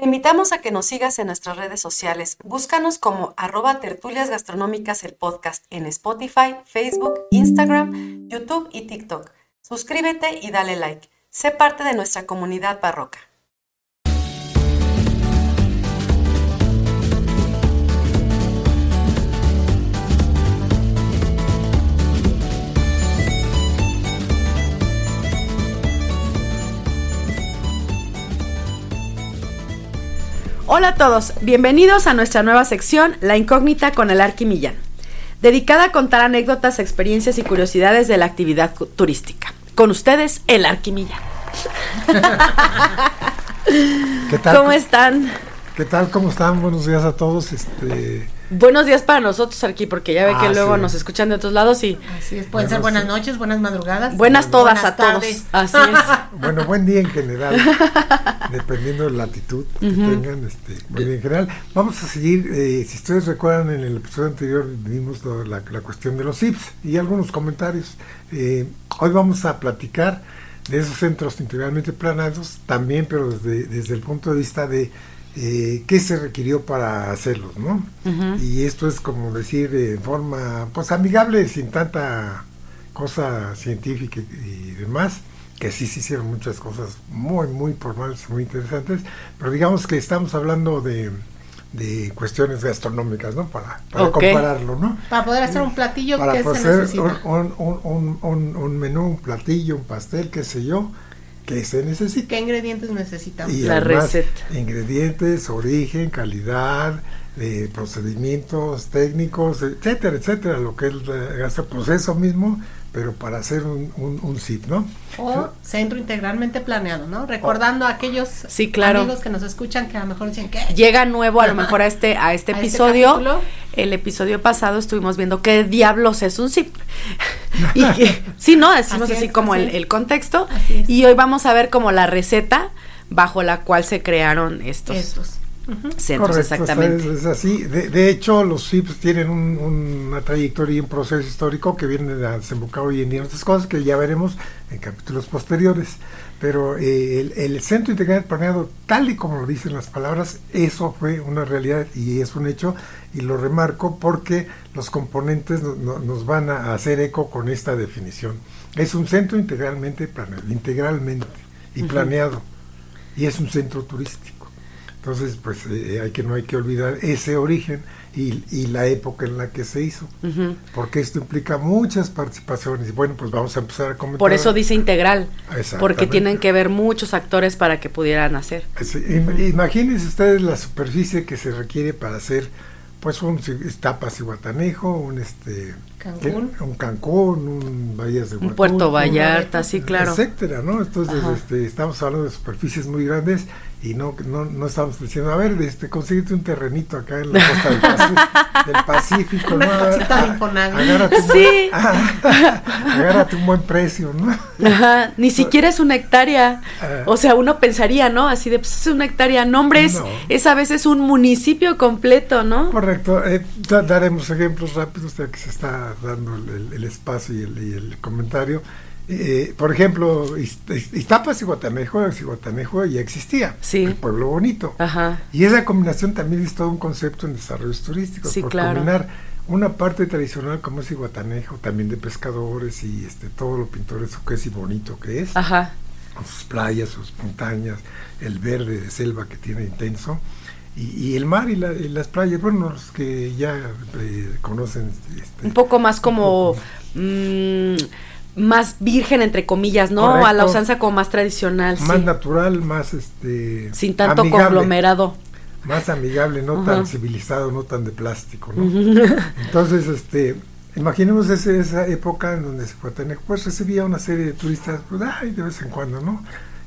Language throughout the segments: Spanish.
Te invitamos a que nos sigas en nuestras redes sociales. Búscanos como arroba tertulias gastronómicas el podcast en Spotify, Facebook, Instagram, YouTube y TikTok. Suscríbete y dale like. Sé parte de nuestra comunidad barroca. Hola a todos, bienvenidos a nuestra nueva sección La Incógnita con el Arqui Millán, dedicada a contar anécdotas, experiencias y curiosidades de la actividad turística. Con ustedes, el Arqui Millán. ¿Qué tal? ¿Cómo están? ¿Qué tal? ¿Cómo están? Buenos días a todos. Este, Buenos días para nosotros aquí, porque ya ve que Ah, luego sí. nos escuchan de otros lados y Así es, pueden Bueno, ser buenas sí. noches, buenas madrugadas. buenas todas buenas a todos. Así es. bueno, buen día en general, dependiendo de la latitud que tengan, este, buen día en general. Vamos a seguir, eh, si ustedes recuerdan, en el episodio anterior vimos lo- la, la cuestión de los SIPs y algunos comentarios. Eh, hoy vamos a platicar de esos centros integralmente planados, también, pero desde, desde el punto de vista de eh, qué se requirió para hacerlos, ¿no? Y esto es como decir de forma, pues amigable, sin tanta cosa científica y, demás, que sí se hicieron muchas cosas muy, muy formales, muy interesantes, pero digamos que estamos hablando de, de cuestiones gastronómicas, ¿no? Para, para compararlo, ¿no? Para poder hacer un platillo Para que se hacer necesita. un, un, un, un, un menú, un platillo, un pastel, qué sé yo, que se necesita. ¿Qué ingredientes necesitamos? Y La además, receta. Ingredientes, origen, calidad, eh, procedimientos técnicos, etcétera, etcétera, lo que es el proceso mismo, pero para hacer un, un, un SIP, ¿no? O centro integralmente planeado, ¿no? Recordando a aquellos Sí, claro. amigos que nos escuchan que a lo mejor dicen que Llega nuevo a lo mejor a este, a este A este episodio. el episodio pasado estuvimos viendo qué diablos es un zip. y que, sí, ¿no? Decimos Así así, es, como así el, el contexto. Y hoy vamos a ver como la receta bajo la cual se crearon estos estos. Centros Correcto, exactamente. Es, es así. De, de hecho, los SIPs tienen un- una trayectoria y un proceso histórico que viene a desembocar hoy en día en otras cosas que ya veremos en capítulos posteriores. Pero eh, el, el Centro Integral Planeado, tal y como lo dicen las palabras, eso fue una realidad y es un hecho. Y lo remarco porque los componentes no- no- nos van a hacer eco con esta definición. Es un centro integralmente planeado, integralmente y planeado. Y es un centro turístico. Entonces, pues eh, hay que no hay que olvidar ese origen y, y la época en la que se hizo, porque esto implica muchas participaciones. Y bueno, pues vamos a empezar a comentar. Por eso dice integral, porque tienen que ver muchos actores para que pudieran hacer. Sí, im- Imagínense ustedes la superficie que se requiere para hacer, pues un tapas y guatanejo, un este Cancún. ¿qué? un Cancún, un Bahías de Un Huatulco, Puerto Vallarta, sí, claro. etcétera, ¿no? Entonces, este, estamos hablando de superficies muy grandes y no, no, no estamos diciendo, a ver, este, consíguete un terrenito acá en la costa del, Paci- del Pacífico, Una ¿no? casita de Ah, Infonavit. agárrate un Sí. buen- agárrate un buen precio, ¿no? Ajá, ni siquiera es una hectárea. Ah. O sea, uno pensaría, ¿no? Así de, pues es una hectárea. No, hombre, es, No. es a veces un municipio completo, ¿no? Correcto, eh, da- daremos ejemplos rápidos ya que se está dando el, el- el espacio y el, y el comentario. Eh, por ejemplo, Iz- Iz- Iztapas y Guatanejo, y Guatanejo ya existía, Sí. el pueblo bonito. Ajá. Y esa combinación también es todo un concepto en desarrollos turísticos, Sí, por claro. combinar una parte tradicional como es Iguatanejo, también de pescadores y este todo lo pintoresco que es y bonito que es, Ajá. con sus playas, sus montañas, el verde de selva que tiene intenso, y, y el mar y, la- y las playas, bueno, los que ya eh, conocen. este, Un poco más como. más virgen, entre comillas, ¿no? Correcto. A la usanza como más tradicional. más sí. natural, más este Sin tanto amigable, conglomerado. más amigable, no tan civilizado, no tan de plástico, ¿no? Entonces, este, imaginemos ese- esa época en donde Guatanejo pues recibía una serie de turistas, pues, ay, de vez en cuando, ¿no?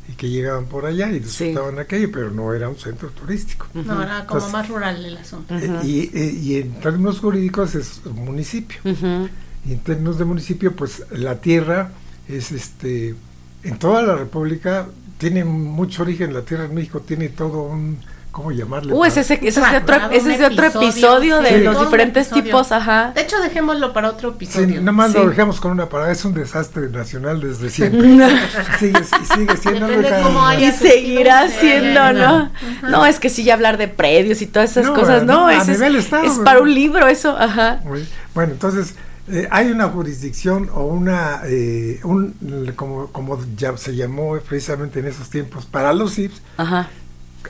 Y que llegaban por allá y disfrutaban aquello, pero no era un centro turístico. No, era como Entonces- más rural el asunto. Eh, y, eh, y en términos jurídicos es un municipio. Ujú. Y en términos de municipio, pues la tierra es este, en toda la República tiene mucho origen, la tierra en México tiene todo un cómo llamarle. Uh, ese, ese, ese es de otro, ese es de otro episodio de sí. los diferentes episodio. tipos, ajá. De hecho, dejémoslo para otro Sí, episodio. nada más lo Sí. dejamos con una palabra, es un desastre nacional desde siempre. sigue, y sigue siendo Y seguirá siendo, ¿no? No, es que sí, ya hablar de predios y todas esas No, cosas, no, no, a es, nivel estado, es para un libro eso, ajá. Bueno, entonces eh, hay una jurisdicción o una, eh, un, como, como ya se llamó precisamente en esos tiempos, para los CIPS, Ajá.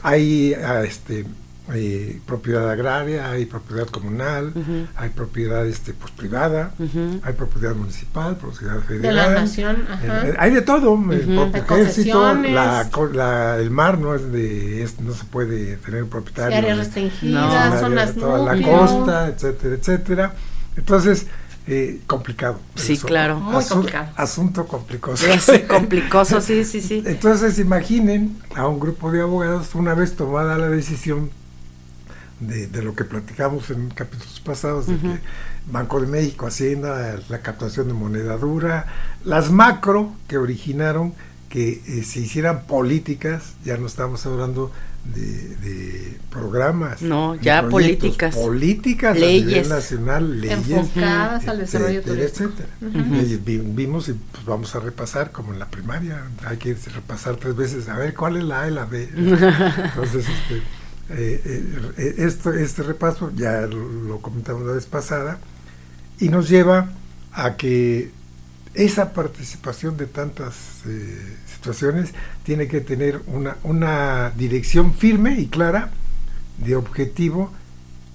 hay ah, este, eh, propiedad agraria, hay propiedad comunal, hay propiedad este, pues, privada, hay propiedad municipal, propiedad De federal. la nación, ajá. Eh, hay de todo, el propio De ejército, la, co- la- el mar no es de, es- no se puede tener propietario. áreas de- restringidas, No. zonas toda la costa, etcétera, etcétera. Entonces, eh, complicado. Sí, claro. Muy Asu- complicado. Asunto complicoso. Sí, complicoso, sí, sí, sí. Entonces, imaginen a un grupo de abogados, una vez tomada la decisión de, de lo que platicamos en capítulos pasados, de que Banco de México, Hacienda, la captación de moneda dura, las macro que originaron que eh, se hicieran políticas, ya no estamos hablando de, de programas, No, ya políticas. políticas a Leyes. nivel nacional, leyes, Enfocadas al desarrollo etcétera, etcétera. Y vi- vimos y pues vamos a repasar como en la primaria, hay que repasar tres veces, a ver cuál es la A y la B. Entonces, este, eh, eh, esto, este repaso ya lo, lo comentamos la vez pasada y nos lleva a que esa participación de tantas eh, situaciones tiene que tener una, una dirección firme y clara de objetivo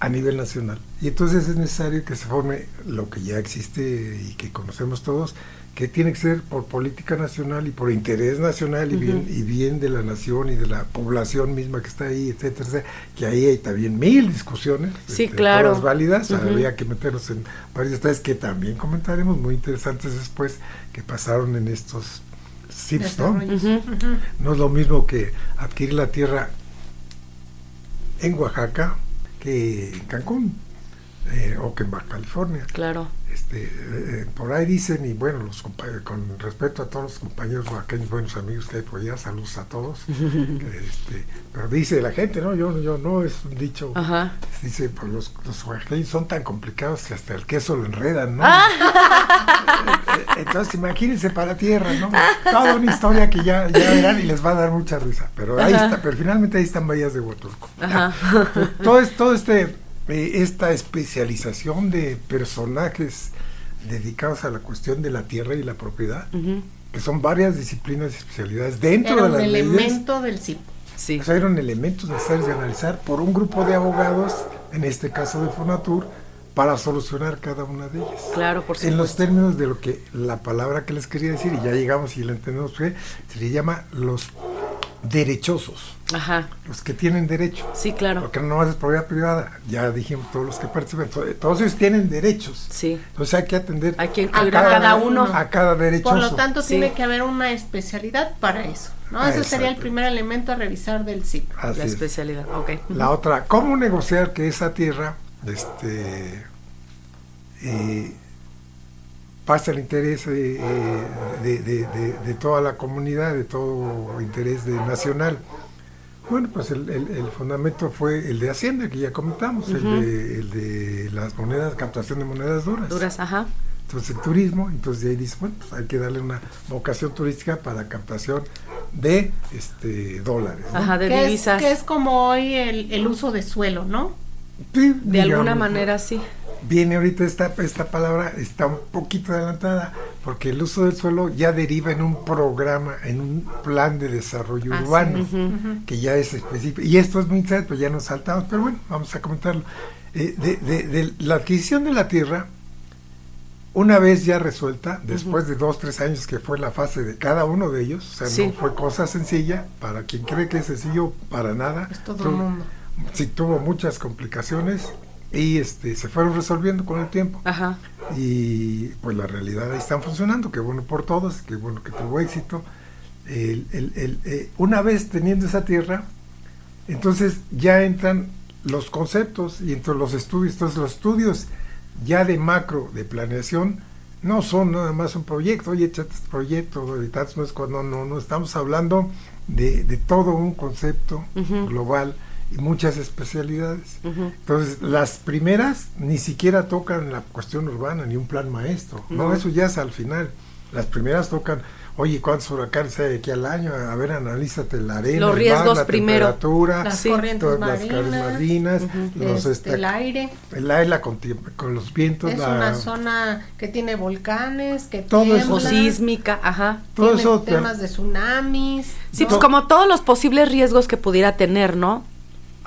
a nivel nacional. Y entonces es necesario que se forme lo que ya existe y que conocemos todos, que tiene que ser por política nacional y por interés nacional y, bien, y bien de la nación y de la población misma que está ahí, etcétera, etcétera, que ahí hay también mil discusiones, Sí, este, claro. todas válidas, Ujú. habría que meternos en varios detalles que también comentaremos muy interesantes después que pasaron en estos Ujú. Ujú. No es lo mismo que adquirir la tierra en Oaxaca que en Cancún eh, o que en Baja California. Claro. Este, eh, por ahí dicen, y bueno, los con respeto a todos los compañeros oaxaqueños, buenos amigos que hay por allá, saludos a todos. este, pero dice la gente, no, yo, yo no, es un dicho. Ajá. Dice, pues los, los oaxaqueños son tan complicados que hasta el queso lo enredan, ¿no? Eh, Entonces, imagínense para tierra, ¿no? Toda una historia que ya, ya verán y les va a dar mucha risa. Pero ahí Ajá. está, pero finalmente ahí están Bahías de Huatulco. Ajá. Todo, es- todo este, eh, esta especialización de personajes dedicados a la cuestión de la tierra y la propiedad, que son varias disciplinas y especialidades dentro Era de un las leyes. elemento del CIP. Sí. O sea, eran elementos necesarios de analizar por un grupo de abogados, en este caso de Fonatur, para solucionar cada una de ellas. Claro, por En los supuesto. términos de lo que la palabra que les quería decir, y ya llegamos y la entendemos, fue, se le llama los derechosos, Ajá. los que tienen derecho. Sí, claro. Porque no es propiedad privada, ya dijimos todos los que participan, to- todos ellos tienen derechos. Sí. Entonces hay que atender Hay que A cada uno. a cada derechoso. Por lo tanto, Sí. tiene que haber una especialidad para eso. ¿no? Ah, Ese sería el primer elemento a revisar del CIP. Así La es. especialidad. Ok. La otra, ¿cómo negociar que esa tierra este, eh, pase al interés eh, de, de- de- de toda la comunidad, de todo interés de nacional? Bueno, pues el, el- el fundamento fue el de Hacienda, que ya comentamos, el, de, el de las monedas, captación de monedas duras. Duras, ajá. Entonces el turismo, entonces de ahí dice, bueno, pues hay que darle una vocación turística para captación de este dólares. ¿no? Ajá, de es, divisas. que es como hoy el, el uso de suelo, ¿no? Sí, De alguna manera, sí. Viene ahorita esta, esta palabra, está un poquito adelantada, porque el uso del suelo ya deriva en un programa, en un plan de desarrollo Así urbano, que ya es específico. Y esto es muy interesante, pues ya nos saltamos, pero bueno, vamos a comentarlo. Eh, de, de- de la adquisición de la tierra, una vez ya resuelta, después de dos, tres años que fue la fase de cada uno de ellos, o sea, Sí. no fue cosa sencilla, para quien cree que es sencillo, para nada. Es todo Tuvo- el mundo. sí tuvo muchas complicaciones y este se fueron resolviendo con el tiempo. Ajá. y pues la realidad ahí están funcionando qué bueno por todos qué bueno que tuvo éxito. El- el- el, eh, una vez teniendo esa tierra entonces ya entran los conceptos y entre los estudios entonces los estudios ya de macro de planeación no son nada más un proyecto oye este proyecto y tantos meses cuando no no estamos hablando de, de todo un concepto global y muchas especialidades. Entonces, las primeras ni siquiera tocan la cuestión urbana ni un plan maestro. No, eso ya es al final. Las primeras tocan Oye, ¿cuántos huracanes hay aquí al año? A ver, analízate la arena, los riesgos primero, temperatura, las corrientes marinas, los, este, el aire, el aire con, con los vientos. Es una zona que tiene volcanes, que todo tiembla, o sísmica, ajá. Todo eso, temas de tsunamis. Sí, pues como todos los posibles riesgos que pudiera tener, ¿no?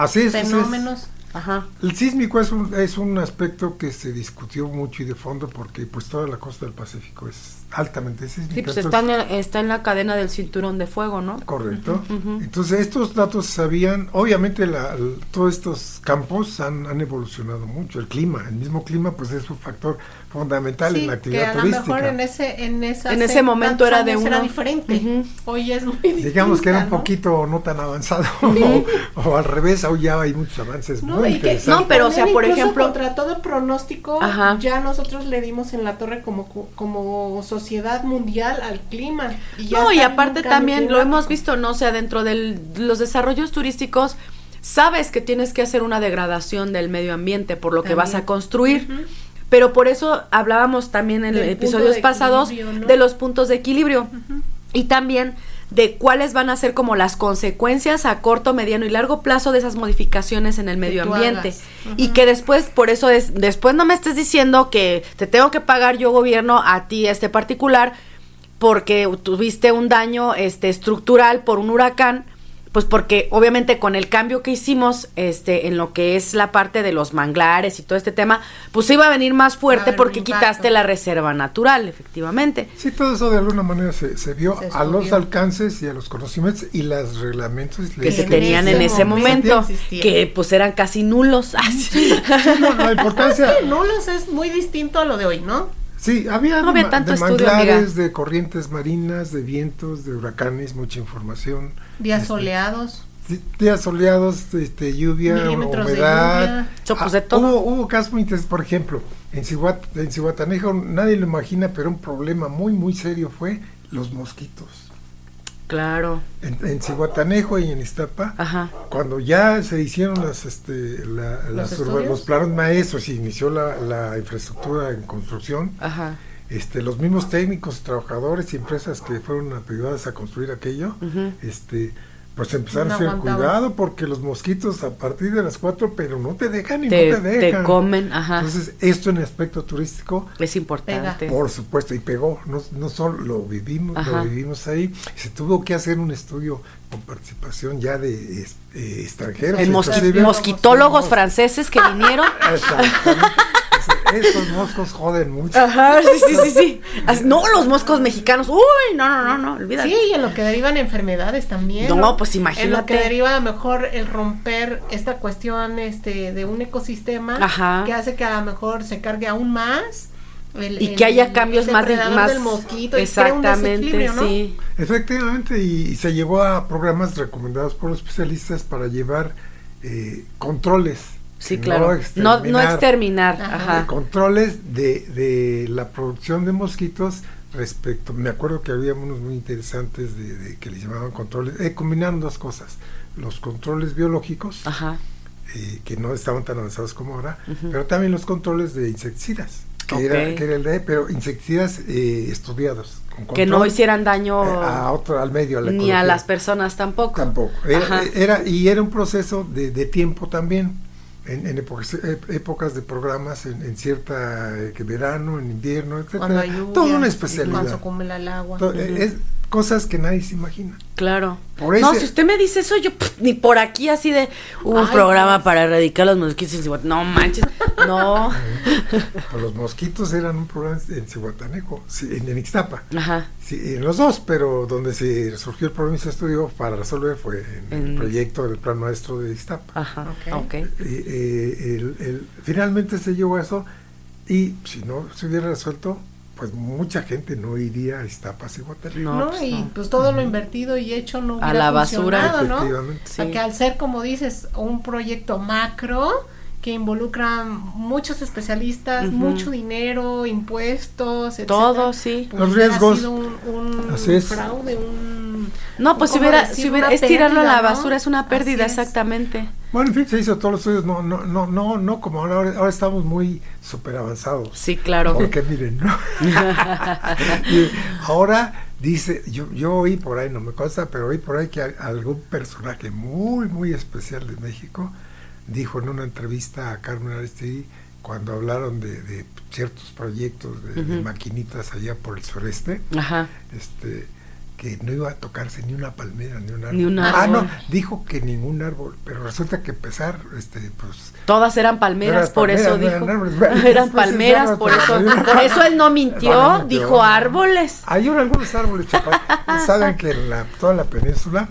Así es. Fenómenos. Ajá. El sísmico es un, es un aspecto que se discutió mucho y de fondo porque pues toda la costa del Pacífico es altamente sísmica. Sí, pues está, en la, está en la cadena del cinturón de fuego, ¿no? Correcto. Entonces estos datos sabían, obviamente la, todos estos campos han, han, evolucionado mucho, el clima, el mismo clima pues es un factor fundamental en la actividad que a turística. mejor en ese, en en ese momento era de uno. Era diferente, hoy es muy Digamos que era un poquito no tan avanzado, o, al revés, hoy ya hay muchos avances muy interesantes. no, pero o sea, por ejemplo... contra todo pronóstico, ya nosotros le dimos en la torre como, como sociedad mundial al clima. Y no, y aparte también lo hemos visto, no o sea, dentro de los desarrollos turísticos, sabes que tienes que hacer una degradación del medio ambiente por lo que vas a construir. Pero por eso hablábamos también en episodios pasados de los puntos de equilibrio. Y también de cuáles van a ser como las consecuencias a corto, mediano y largo plazo de esas modificaciones en el medio ambiente. Y que después, por eso es, después no me estés diciendo que te tengo que pagar yo gobierno a ti, este particular, porque tuviste un daño este estructural por un huracán pues porque obviamente con el cambio que hicimos este en lo que es la parte de los manglares y todo este tema, pues iba a venir más fuerte porque quitaste la reserva natural, efectivamente. Sí, todo eso de alguna manera se, se vio a los alcances y a los conocimientos y los reglamentos que se tenían en ese momento, que pues eran casi nulos. la importancia nulos es muy distinto a lo de hoy, ¿no? Sí, había, de, tanto de manglares, de corrientes marinas, de vientos, de huracanes, mucha información. Días este, soleados. días soleados, este, lluvia, humedad. Ah, de todo. Hubo, hubo, casos muy interesantes, por ejemplo, en, Cihuat, en Cihuatanejo, nadie lo imagina, pero un problema muy, muy serio fue los mosquitos. Claro. En, en Cihuatanejo y en Iztapa, cuando ya se hicieron las, este, ¿Los, los, planos maestros y inició la, la infraestructura en construcción, este, los mismos técnicos, trabajadores y empresas que fueron ayudadas a construir aquello, este, pues empezaron a hacer cuidado porque los mosquitos a partir de las cuatro, pero no te dejan y no te dejan. Te comen, ajá. Entonces, esto en aspecto turístico es importante. Por supuesto, y pegó, no, no solo lo vivimos, lo vivimos ahí, se tuvo que hacer un estudio con participación ya de eh, extranjeros. El mosquitólogos franceses que vinieron. Estos moscos joden mucho. Ajá, sí, sí, sí, sí. no, los moscos mexicanos. Uy, no, no, no, no, olvídate. Sí, y en lo que derivan enfermedades también. No, pues imagínate. En lo que deriva a lo mejor el romper esta cuestión este de un ecosistema que hace que a lo mejor se cargue aún más. y que haya cambios más, más del mosquito exactamente sí efectivamente y, se llevó a programas recomendados por los especialistas para llevar eh, controles Sí, claro. No, no exterminar. Ajá. Controles de, de la producción de mosquitos respecto, me acuerdo que había unos muy interesantes de, que les llamaban controles, eh, combinaron dos cosas, los controles biológicos, Ajá. Eh, que no estaban tan avanzados como ahora, pero también los controles de insecticidas, que, era, que era el de, pero insecticidas eh, estudiados. que no hicieran daño eh, a otro, al medio, ni a las personas tampoco. Tampoco. Era, era, y era un proceso de, de tiempo también en, en épocas, de programas, en, cierta eh, verano, en invierno, etcétera. Toda una especialidad. Cuando el agua. es, cosas que nadie se imagina. Claro. no, si usted me dice eso, yo ni por aquí así de un programa para erradicar los mosquitos en No manches, no. Pues los mosquitos eran un programa en Cihuatanejo, en, en Ixtapa. Ajá. Sí, en los dos, pero donde se surgió el problema y se estudió para resolver fue en, el proyecto del plan maestro de Ixtapa. Ajá, ok. Eh, eh, el, el, finalmente se llevó a eso y si no se hubiera resuelto, pues mucha gente no iría a Iztapas y Guatemala. No, pues y pues todo lo invertido y hecho no hubiera a la basura, ¿no? Sí. al ser, como dices, un proyecto macro que involucra muchos especialistas, mucho dinero, impuestos, Todo, sí. Pues Los riesgos. un, un fraude, un No, pues si ¿Cómo hubiera, si hubiera, es tirarlo a la basura, es una pérdida, es. exactamente. Bueno, en fin, se hizo todos los estudios, no, no, no, no, no como ahora, ahora estamos muy súper avanzados. Sí, claro. Porque miren, ¿no? Y ahora dice, yo, yo oí por ahí, no me consta, pero oí por ahí que algún personaje muy, muy especial de México dijo en una entrevista a Carmen Aristegui, cuando hablaron de, de ciertos proyectos de, maquinitas allá por el sureste, Ajá. este que no iba a tocarse ni una palmera ni un árbol. Ni un Ah, no, dijo que ningún árbol, pero resulta que empezar, este, pues Todas eran palmeras, Eran por eso palmeras, dijo. no eran árboles. Eran después palmeras, no por eso. Por eso él no mintió, No, no dijo árboles. Hay un- algunos árboles. Saben que en la, toda la península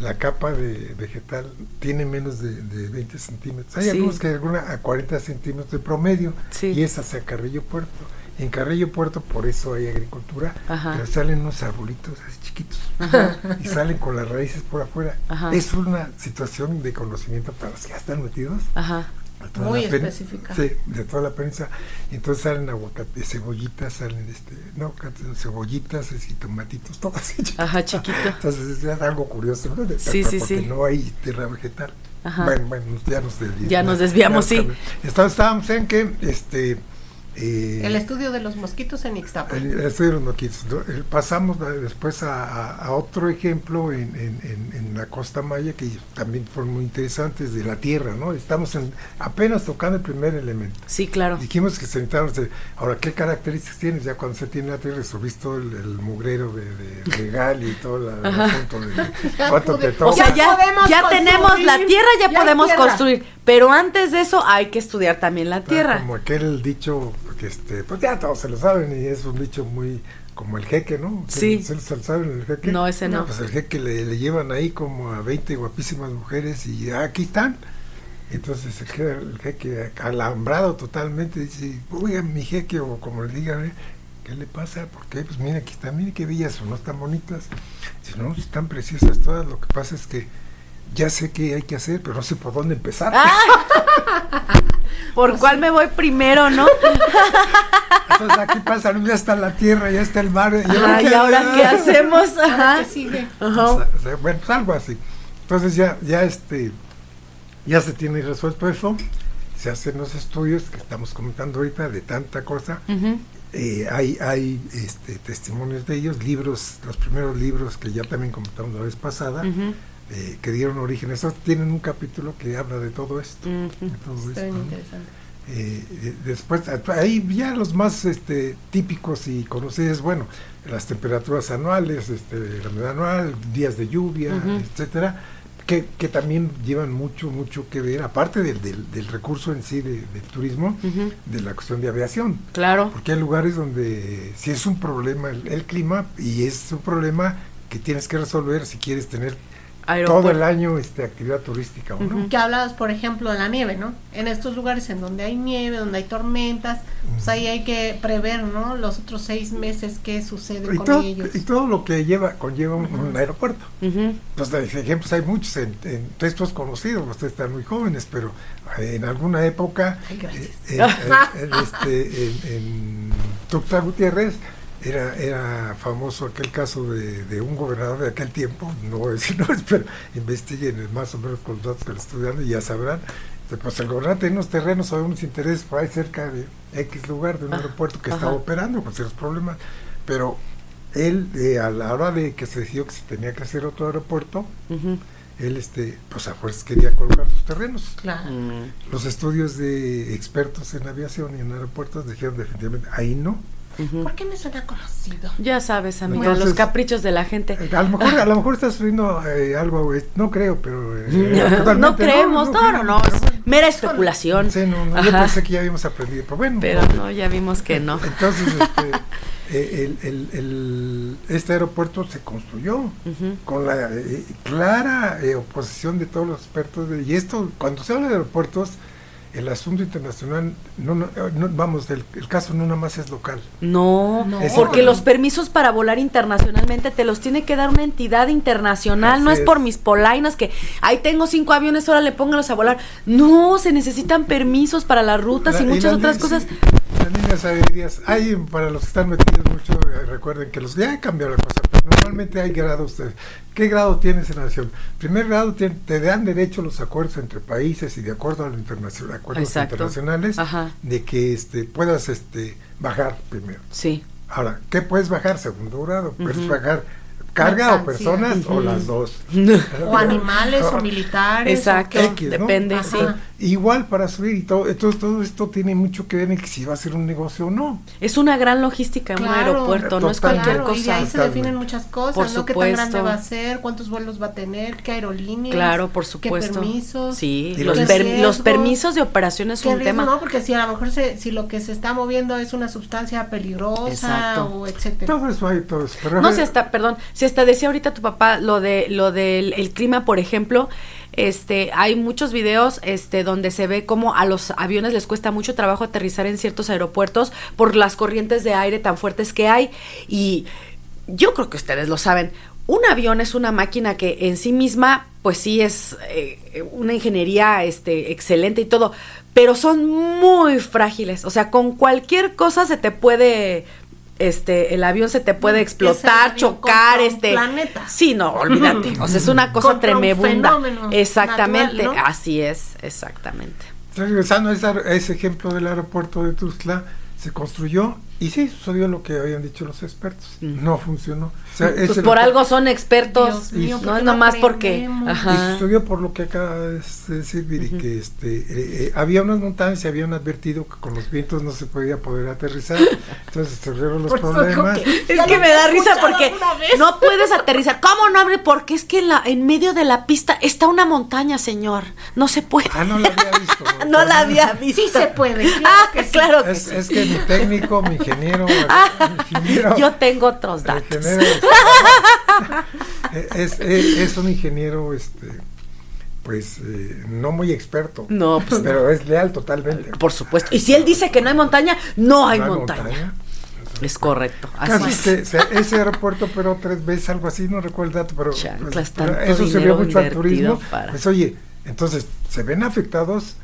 la capa de vegetal tiene menos de, de 20 centímetros. Hay Sí. algunos que alguna a 40 centímetros de promedio Sí. y es hacia Carrillo Puerto. En Carrillo Puerto por eso hay agricultura, Ajá. pero salen unos arbolitos así chiquitos y salen con las raíces por afuera. Ajá. Es una situación de conocimiento para los que ya están metidos. Ajá. de toda Muy específica. Sí, de toda la prensa. Entonces salen aguacate, cebollitas, salen este, no, cebollitas y tomatitos, todo así. chiquito. Ajá, chiquito. Entonces es algo curioso, ¿no? De- Sí, sí, porque sí. no hay tierra vegetal. Ajá. Bueno, bueno, ya nos desviamos. Ya nos desviamos, sí. Estábamos en que este eh, El estudio de los mosquitos en Ixtapa. el, el estudio de los mosquitos. ¿no? El- Pasamos eh, después a, otro ejemplo en, en- en- en la costa maya que también fueron muy interesantes de la tierra, ¿no? Estamos en, apenas tocando el primer elemento. Sí, claro. Dijimos que se necesitaban, de- ahora, ¿qué características tienes? Ya cuando se tiene la tierra, resolviste todo el, el mugrero de, de legal y todo la- el asunto de cuánto te toca. O sea, ya, podemos ya tenemos la tierra, ya, podemos tierra. construir. Pero antes de eso hay que estudiar también la Ah, tierra. Como aquel dicho, que este, pues ya todos se lo saben y es un dicho muy como el jeque, ¿no? Sí. ¿Se, se lo saben el jeque? No, ese no. Pues el jeque le, le llevan ahí como a 20 guapísimas mujeres y ah, aquí están. Entonces el jeque alambrado totalmente. Dice, oiga, mi jeque, o como le digan, ¿eh? ¿qué le pasa? ¿Por qué? Pues mira, aquí están, mire qué bellas o no están bonitas. Dice, no, están preciosas todas. Lo que pasa es que ya sé qué hay que hacer, pero no sé por dónde empezar. Ah. ¿Por cuál me voy primero, no? Entonces aquí pasa, ya está la tierra, ya está el mar. ¿y Ay, ¿y ahora qué hacemos? Ahora, Ajá. ¿qué sigue? Ajá. O sea, o sea, bueno, pues algo así. Entonces ya, ya este, ya se tiene resuelto eso, se hacen los estudios que estamos comentando ahorita de tanta cosa. Eh, hay hay este, testimonios de ellos, libros, los primeros libros que ya también comentamos la vez pasada, Ujú. Eh, que dieron origen. Eso tienen un capítulo que habla de todo esto. De todo Está esto, ¿no? interesante. Eh, eh, después, ahí ya los más este, típicos y conocidos, bueno, las temperaturas anuales, este, la humedad anual, días de lluvia, etcétera, que, que también llevan mucho, mucho que ver, aparte del, del, del recurso en sí de- del turismo, de la cuestión de aviación. Claro. Porque hay lugares donde si es un problema el, el clima y es un problema que tienes que resolver si quieres tener todo el año este, actividad turística, ¿o no? Ujú. Que hablabas, por ejemplo, de la nieve, ¿no? En estos lugares en donde hay nieve, donde hay tormentas, pues ahí hay que prever, ¿no? Los otros seis meses qué sucede Y con todo, ellos. y todo lo que lleva conlleva un, un aeropuerto. De- ejemplos hay muchos, en, en textos conocidos, ustedes están muy jóvenes, pero en alguna época, Ay, eh, en, en- en este, en, en Tuxtla Gutiérrez, era, era famoso aquel caso de, de un gobernador de aquel tiempo, no voy a decir nombres, pero investiguen más o menos con los datos que le estoy dando y ya sabrán. Pues el gobernador tenía unos terrenos o unos intereses por ahí cerca de X lugar de un Ah, aeropuerto que ajá. estaba operando con ciertos problemas, pero él eh, a la hora de que se decidió que se tenía que hacer otro aeropuerto, él este pues a fuerzas quería colocar sus terrenos. Claro. Mm. Los estudios de expertos en aviación y en aeropuertos dijeron definitivamente ahí no. ¿Por qué me suena conocido? Ya sabes, amiga, Entonces- los caprichos de la gente. Eh, A lo mejor, a lo mejor está subiendo eh, algo, eh, no creo, pero eh, no creemos, no, no, no, es mera especulación. Sí, no, no, yo pensé que ya habíamos aprendido, pero bueno. Pero no, ya vimos que no. Entonces, este, eh, el, el- el- este aeropuerto se construyó con la eh, clara eh, oposición de todos los expertos. de- y esto, cuando se habla de aeropuertos, el asunto internacional, no, no, no- vamos, el, el caso no nada más es local. No, No. porque los permisos para volar internacionalmente te los tiene que dar una entidad internacional, no es por mis polainas que ahí tengo cinco aviones, ahora le pónganlos a volar. No, se necesitan permisos para las rutas y muchas otras cosas. sí, Las líneas aéreas, hay para los que están metidos mucho, eh, recuerden que los ya ha cambiado la cosa, normalmente hay grados. De, ¿Qué grado tienes en la nación? Primer grado te, te dan derecho los acuerdos entre países y de acuerdo a los internacional, acuerdos Exacto. internacionales Ajá. de que este puedas este bajar primero. Sí. Ahora, ¿qué puedes bajar? Segundo grado. Puedes bajar carga o personas o las dos. O animales o militares. Exacto. o qué. X, ¿no? Depende, Ajá. sí. Igual para subir y todo. Entonces todo esto tiene mucho que ver en que si va a ser un negocio o no. Es una gran logística en un Claro, aeropuerto, no es total. cualquier Claro, y de cosa. ahí se Totalmente. definen muchas cosas, Por ¿no? ¿Qué tan grande supuesto. va a ser? ¿Cuántos vuelos va a tener? ¿Qué aerolíneas? Claro, por ¿Qué supuesto. permisos? Sí, los, los per- los permisos de operación es ¿Qué un tema. no? Porque si a lo mejor se, si lo que se está moviendo es una sustancia peligrosa Exacto. o etcétera. Todo eso hay, todo eso. Pero No, si hasta, perdón, si hasta decía ahorita tu papá lo de lo del el clima, por ejemplo, este, hay muchos videos este donde se ve cómo a los aviones les cuesta mucho trabajo aterrizar en ciertos aeropuertos por las corrientes de aire tan fuertes que hay y yo creo que ustedes lo saben. Un avión es una máquina que en sí misma, pues sí es eh, una ingeniería este, excelente y todo, pero son muy frágiles. O sea, con cualquier cosa se te puede, este, el avión se te puede explotar, chocar, este. planeta. Sí, no, olvídate. O sea, es una cosa Contra un Exactamente, natural, ¿no? así es, exactamente. regresando a ese, a ese ejemplo del aeropuerto de Tuzla, se construyó y sí sucedió lo que habían dicho los expertos. Mm. No funcionó. Sea, Pues por algo son expertos, Dios mío, no ¿por es nomás porque. aprendemos? Y Ajá. sucedió por lo que acaba de decir Viri, que este, eh, eh, había unas montañas y habían advertido que con los vientos no se podía poder aterrizar. Entonces se surgieron los problemas. que- Es que me da risa porque no puedes aterrizar. ¿Cómo no, hombre? Porque es que en, la, en medio de la pista está una montaña, señor. No se puede. Ah, no la había visto. no la había visto. Sí se puede, claro Ah, que sí. claro que Es, sí. es que mi técnico, mi ingeniero, mi ingeniero, Yo tengo otros datos. ingeniero es, es, es un ingeniero, este, pues, eh, no muy experto. No, pues no. pero es leal totalmente. Por supuesto. Y si él dice que no hay montaña, no hay No montaña. Es correcto. Así es. que se- ese aeropuerto operó tres veces, algo así, no recuerdo el dato, pero, Chanclas, pues, pero eso se vio mucho al turismo. para- Pues oye, entonces se ven afectados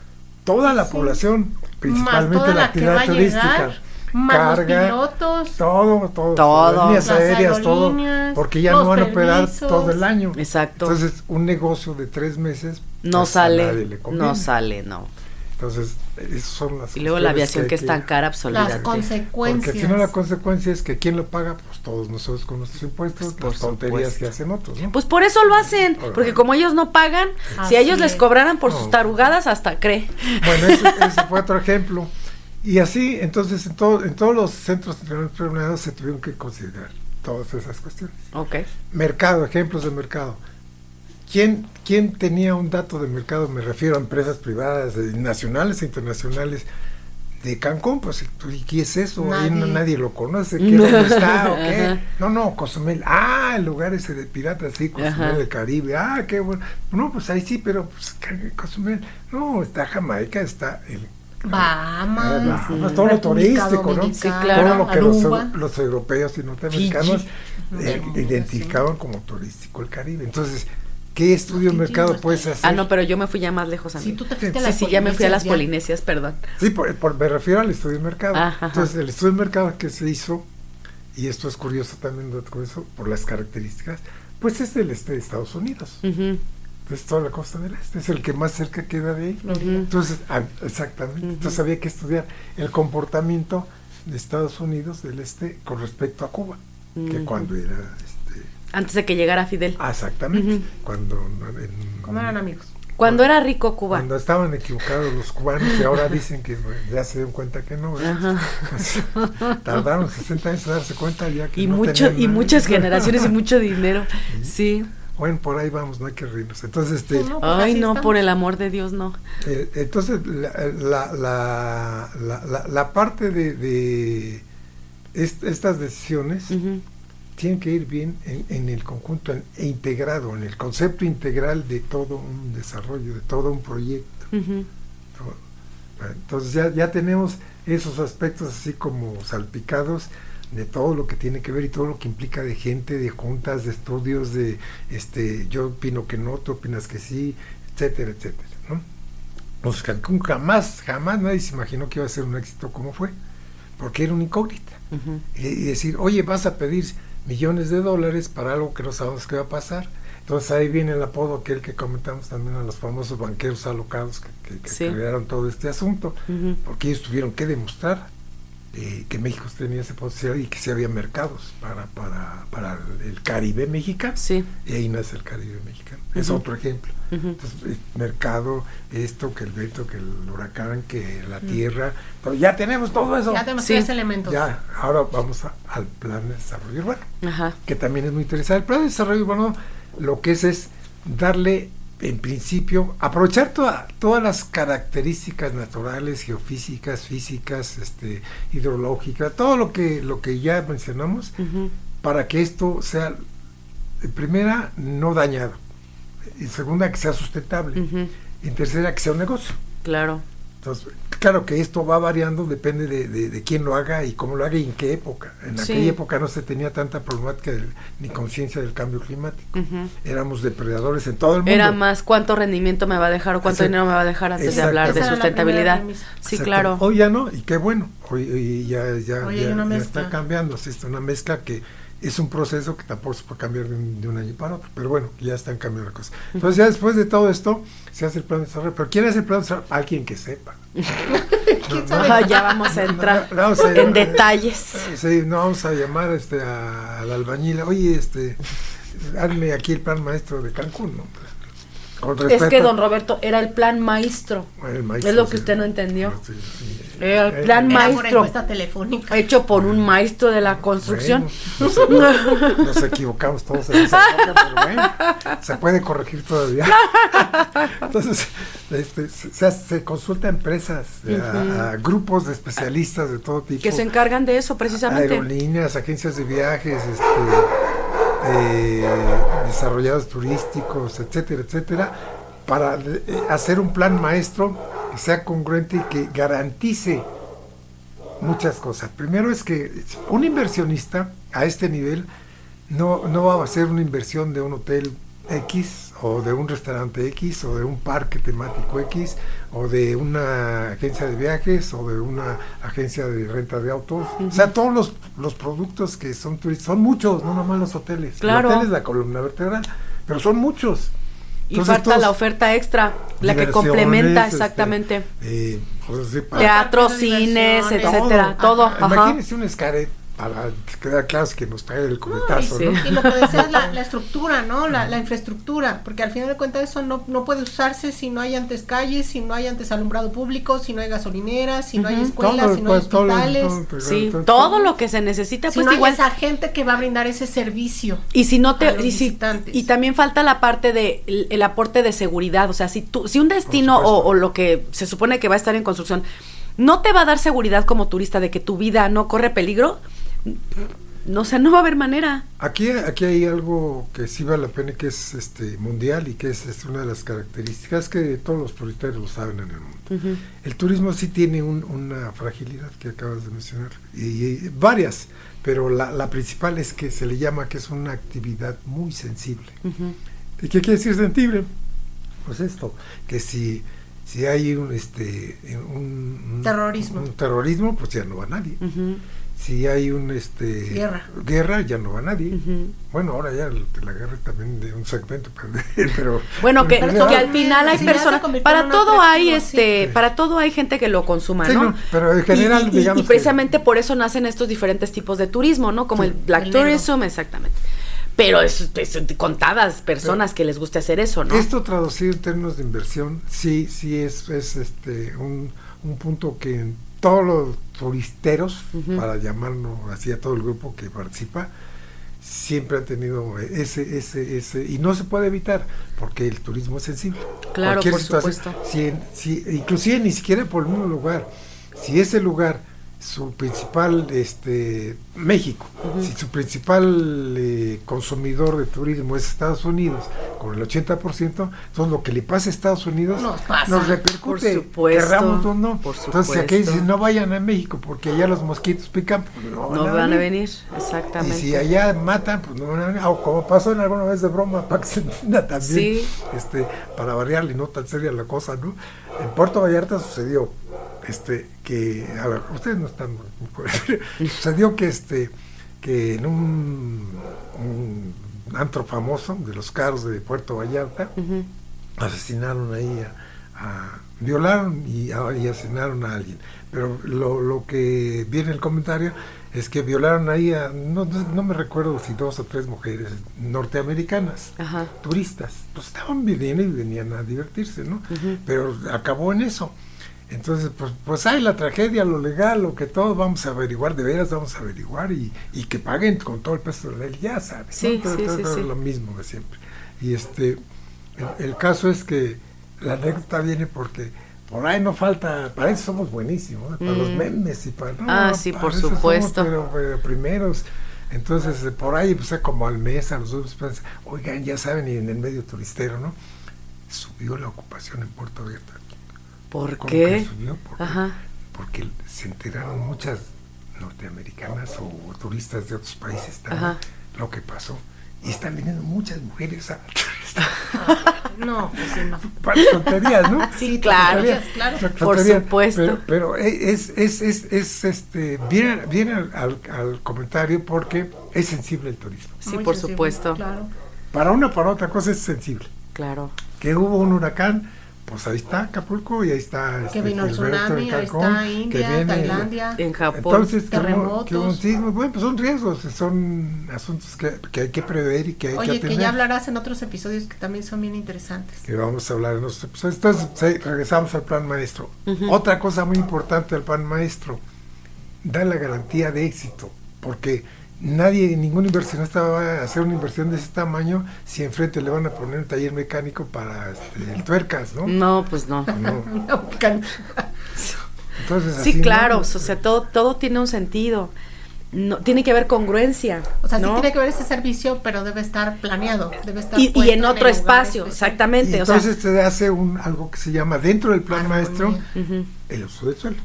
toda la población, principalmente toda la actividad turística. Más los pilotos. todo, todo, Todo. líneas Las aéreas, todo, porque ya no van a operar todo el año. Exacto. Entonces, un negocio de tres meses no pues, a nadie sale. No sale, no. Entonces, esas son las Y luego la aviación que hay es tan cara, pues Las consecuencias. Porque si no, la consecuencia es que ¿quién lo paga? Pues todos nosotros con nuestros impuestos, Por las tonterías supuesto. que hacen otros, ¿no? Pues por eso lo hacen, Ahora. porque como ellos no pagan, si a ellos les es. cobraran por No. sus tarugadas, hasta cree. Bueno, ese, ese fue otro ejemplo. Y así, entonces, en, todo, en todos los centros entrenados se tuvieron que considerar todas esas cuestiones. Ok. Mercado, ejemplos de mercado. ¿Quién, ¿Quién tenía un dato de mercado? Me refiero a empresas privadas, eh, nacionales e internacionales. De Cancún, pues, ¿y qué es eso? Ahí no- Nadie. nadie lo conoce. ¿Qué, ¿Dónde está? ¿O qué? No, no, Cozumel. Ah, el lugar ese de piratas, sí, Cozumel del Caribe. Ah, qué bueno. No, pues ahí sí, pero pues, Cozumel. No, está Jamaica, está el Bahamas, Bahamas, todo lo turístico, ¿no? Sí, claro. todo lo que los, europeos y norteamericanos Fiji. eh, No, identificaban como turístico el Caribe. Entonces, ¿qué estudio de mercado no puedes hacer? Ah, no, pero yo me fui ya más lejos a mí. tú te fuiste a Sí, las sí, ya me fui a las Polinesias, Polinesias, perdón. Sí, por, por- me refiero al estudio de mercado. Ajá, ajá. Entonces, el estudio de mercado que se hizo, y esto es curioso también, curioso, por las características, pues es del este de Estados Unidos. Ujú. Es toda la costa del este, es el que más cerca queda de ahí. Florida. Entonces, ah, exactamente. Entonces había que estudiar el comportamiento de Estados Unidos del este con respecto a Cuba, que Ujú. cuando era este, Antes de que llegara Fidel. ah, exactamente, cuando en- ¿Cómo eran amigos? Cuando era rico Cuba. cuando estaban equivocados los cubanos y ahora dicen que bueno, ya se dieron cuenta que no. Tardaron 60 años en darse cuenta ya que Y no mucho, tenían y nada. muchas generaciones y mucho dinero. Sí. Bueno, por ahí vamos, no hay que reírnos. Entonces, este, No, Ay, no, estamos. por el amor de Dios, no. Eh, entonces, la, la, la, la, la- la parte de, de est- estas decisiones Ujú. tienen que ir bien en, en el conjunto en- e integrado, en el concepto integral de todo un desarrollo, de todo un proyecto. Entonces ya, ya tenemos esos aspectos así como salpicados de todo lo que tiene que ver y todo lo que implica de gente, de juntas, de estudios, de este, yo opino que no, tú opinas que sí, etcétera, etcétera, ¿no? Pues Cancún jamás, jamás nadie se imaginó que iba a ser un éxito como fue, porque era una incógnita. Y, y decir, oye, vas a pedir millones de dólares para algo que no sabemos qué va a pasar. Entonces ahí viene el apodo aquel que comentamos también a los famosos banqueros alocados que, que- que Sí. crearon todo este asunto, porque ellos tuvieron que demostrar eh, que México tenía ese potencial y que sí había mercados para, para, para el Caribe mexicano. Sí. Y ahí nace el Caribe mexicano. Es otro ejemplo. Entonces, eh, mercado, esto, que el viento, que el huracán, que la tierra. Pero ya tenemos todo eso. Ya tenemos Sí. tres elementos. Ya, ahora vamos a- al plan de desarrollo urbano, Ajá. que también es muy interesante. El plan de desarrollo urbano lo que es es darle, en principio, aprovechar toda- todas las características naturales, geofísicas, físicas, este, hidrológicas, todo lo que, lo que ya mencionamos, para que esto sea, en primera, no dañado, en segunda, que sea sustentable, Ujú. en tercera, que sea un negocio. Claro. Entonces, claro que esto va variando, depende de, de- de quién lo haga y cómo lo haga y en qué época. En Sí. aquella época no se tenía tanta problemática del- ni conciencia del cambio climático. Ujú. Éramos depredadores en todo el mundo. Era más cuánto rendimiento me va a dejar o cuánto Exacto. dinero me va a dejar antes de Exacto. hablar de era la sustentabilidad. Sí, Exacto. claro. Hoy ya no, y qué bueno. Hoy, hoy ya, ya, Hoy ya- ya está cambiando. está una mezcla que es un proceso que tampoco se puede cambiar de un, de un año para otro. Pero bueno, ya están cambiando las cosas. Entonces, ya después de todo esto, se hace el plan de desarrollo. Pero ¿quién hace el plan de desarrollo? Alguien que sepa. ¿Quién No, sabe? Ya vamos a entrar No, no, vamos a- en detalles. Eh, Sí, no vamos a llamar este, a- al albañil, oye, este, hazme aquí el plan maestro de Cancún, ¿no? Con Es que don Roberto era el plan maestro. El maestro, es lo que sí. usted no entendió. Sí, sí. Era el plan Era maestro encuesta telefónica. hecho por un maestro de la construcción. Bueno, nos, nos equivocamos todos en esa época, pero bueno, se puede corregir todavía. Entonces, este, se, consulta a empresas, a, a grupos de especialistas de todo tipo. que se encargan de eso precisamente. Aerolíneas, agencias de viajes, este, eh, turísticos, etcétera, etcétera, para eh, hacer un plan maestro que sea congruente y que garantice muchas cosas. Primero es que un inversionista a este nivel no, no va a hacer una inversión de un hotel X o de un restaurante X o de un parque temático X o de una agencia de viajes o de una agencia de renta de autos. O sea, todos los, los productos que son turísticos, son muchos, no nomás los hoteles. Claro. El hotel es la columna vertebral, pero son muchos. y falta la oferta extra, la que complementa este, exactamente. eh, pues, sí, para- Teatro, cines, etcétera, todo. Ajá. Ajá. Imagínese un escaret para quedar claro que nos trae el cubetazo, sí. ¿no? Y lo que decía es la, la estructura, ¿no? La, la infraestructura, porque al final de cuentas eso no, no puede usarse si no hay antes calles, si no hay antes alumbrado público, si no hay gasolineras, si no hay escuelas, Todo, si no hay pues, hospitales, todo, todo, Sí, todo, todo lo que se necesita, si pues no hay esa gente que va a brindar ese servicio. Y si no a te los y, si- y también falta la parte de el, el aporte de seguridad, o sea, si tú si un destino o lo que se supone que va a estar en construcción no te va a dar seguridad como turista de que tu vida no corre peligro, no, o sea, no va a haber manera. Aquí, aquí hay algo que sí vale la pena que es este mundial y que es, es una de las características que todos los turistas lo saben en el mundo. El turismo sí tiene un- una fragilidad que acabas de mencionar, y, y varias, pero la, la principal es que se le llama que es una actividad muy sensible. ¿Y qué quiere decir sensible? Pues esto, que si, si hay un, este, un, un- Terrorismo. un terrorismo, pues ya no va nadie. Si hay un este Guerra. guerra, ya no va nadie. Bueno, ahora ya la guerra también de un segmento, pero, Bueno, que, pero que al final hay personas, para todo hay este, sí. para todo hay gente que lo consuma, Sí, ¿no? no, pero en general, y, y- y digamos que- precisamente por eso nacen estos diferentes tipos de turismo, ¿no? Como Sí. el Black El. Tourism, exactamente. Pero es, es contadas personas que les guste hacer eso, ¿no? Esto traducido en términos de inversión, sí, sí es, es este un, un punto que todos los turisteros, para llamarlo así a todo el grupo que participa, siempre han tenido ese, ese, ese, y no se puede evitar, porque el turismo es sensible. Claro, Cualquier por situación, supuesto. Si, en- si- inclusive ni siquiera por el mismo lugar, si ese lugar, su principal, este, México, si su principal eh, consumidor de turismo es Estados Unidos, con el 80%, entonces lo que le pasa a Estados Unidos Nos pasa. nos repercute, Por supuesto, querramos o no. por Entonces, si aquí dicen no vayan a México porque allá los mosquitos pican, pues no, no van a venir. Y exactamente. si allá matan, pues no van a venir. O como pasó en alguna vez de broma, entienda también, Sí. este, para variarle, no tan seria la cosa, ¿no? En Puerto Vallarta sucedió, este, que, a ver, ustedes no están, sucedió que, este, que en un, un antro famoso de los caros de Puerto Vallarta asesinaron ahí a, a- violaron y, a- y asesinaron a alguien. Pero lo, lo que viene en el comentario es que violaron ahí a, no, no, me recuerdo si dos o tres mujeres norteamericanas, Ajá. turistas. Pues estaban viniendo y venían a divertirse, ¿no? Pero acabó en eso. Entonces, pues, pues hay la tragedia, lo legal, lo que todos vamos a averiguar, de veras vamos a averiguar y, y que paguen con todo el peso de la ley, ya sabes. ¿no? Sí, Todo- sí, todo- sí, todo. Lo mismo de siempre. Y este, el, el caso es que la anécdota viene porque por ahí no falta, para eso somos buenísimos, para los Mm. memes y para... no, Ah, sí, para por eso somos, supuesto. pero, pero primeros. Entonces, eh, por ahí, pues, como al mes, a los dos, pues, oigan, ya saben, y en el medio turistero, ¿no? Subió la ocupación en Puerto Abierto. ¿Por ¿Cómo qué? subió? Porque, Ajá. porque se enteraron muchas norteamericanas o turistas de otros países también Ajá. lo que pasó. Y están viniendo muchas mujeres a... No, pues sí, no. Para tonterías, ¿no? Sí, claro. Tonterías, claro. tonterías. Por supuesto. Pero, pero es, es, es, es, este, viene, viene al, al- al comentario porque es sensible el turismo. Sí, Muy por sensible, supuesto. Claro. Para una, para otra cosa es sensible. Claro. Que hubo un huracán, pues ahí está Acapulco y ahí está... Que este, vino el tsunami, ahí está que India, viene- Tailandia. En Japón. Entonces, que Terremotos. que hubo un sismo, bueno, pues son riesgos, son asuntos que, que hay que prever y que hay que Oye, atender. que ya hablarás en otros episodios que también son bien interesantes. que vamos a hablar en los episodios. Entonces, sí, regresamos al plan maestro. Otra cosa muy importante del plan maestro, da la garantía de éxito, porque nadie, ningún inversionista va a hacer una inversión de ese tamaño si enfrente le van a poner un taller mecánico para este, el tuercas, ¿no? No, pues no. No. No, así, Sí, ¿no? claro, o sea, todo, todo tiene un sentido. No, tiene que ver congruencia. O sea, ¿no? sí tiene que ver ese servicio, pero debe estar planeado, debe estar y, en otro espacio, exactamente. Y o sea, entonces se hace un, algo que se llama dentro del plan Armonía. maestro el uso del suelo.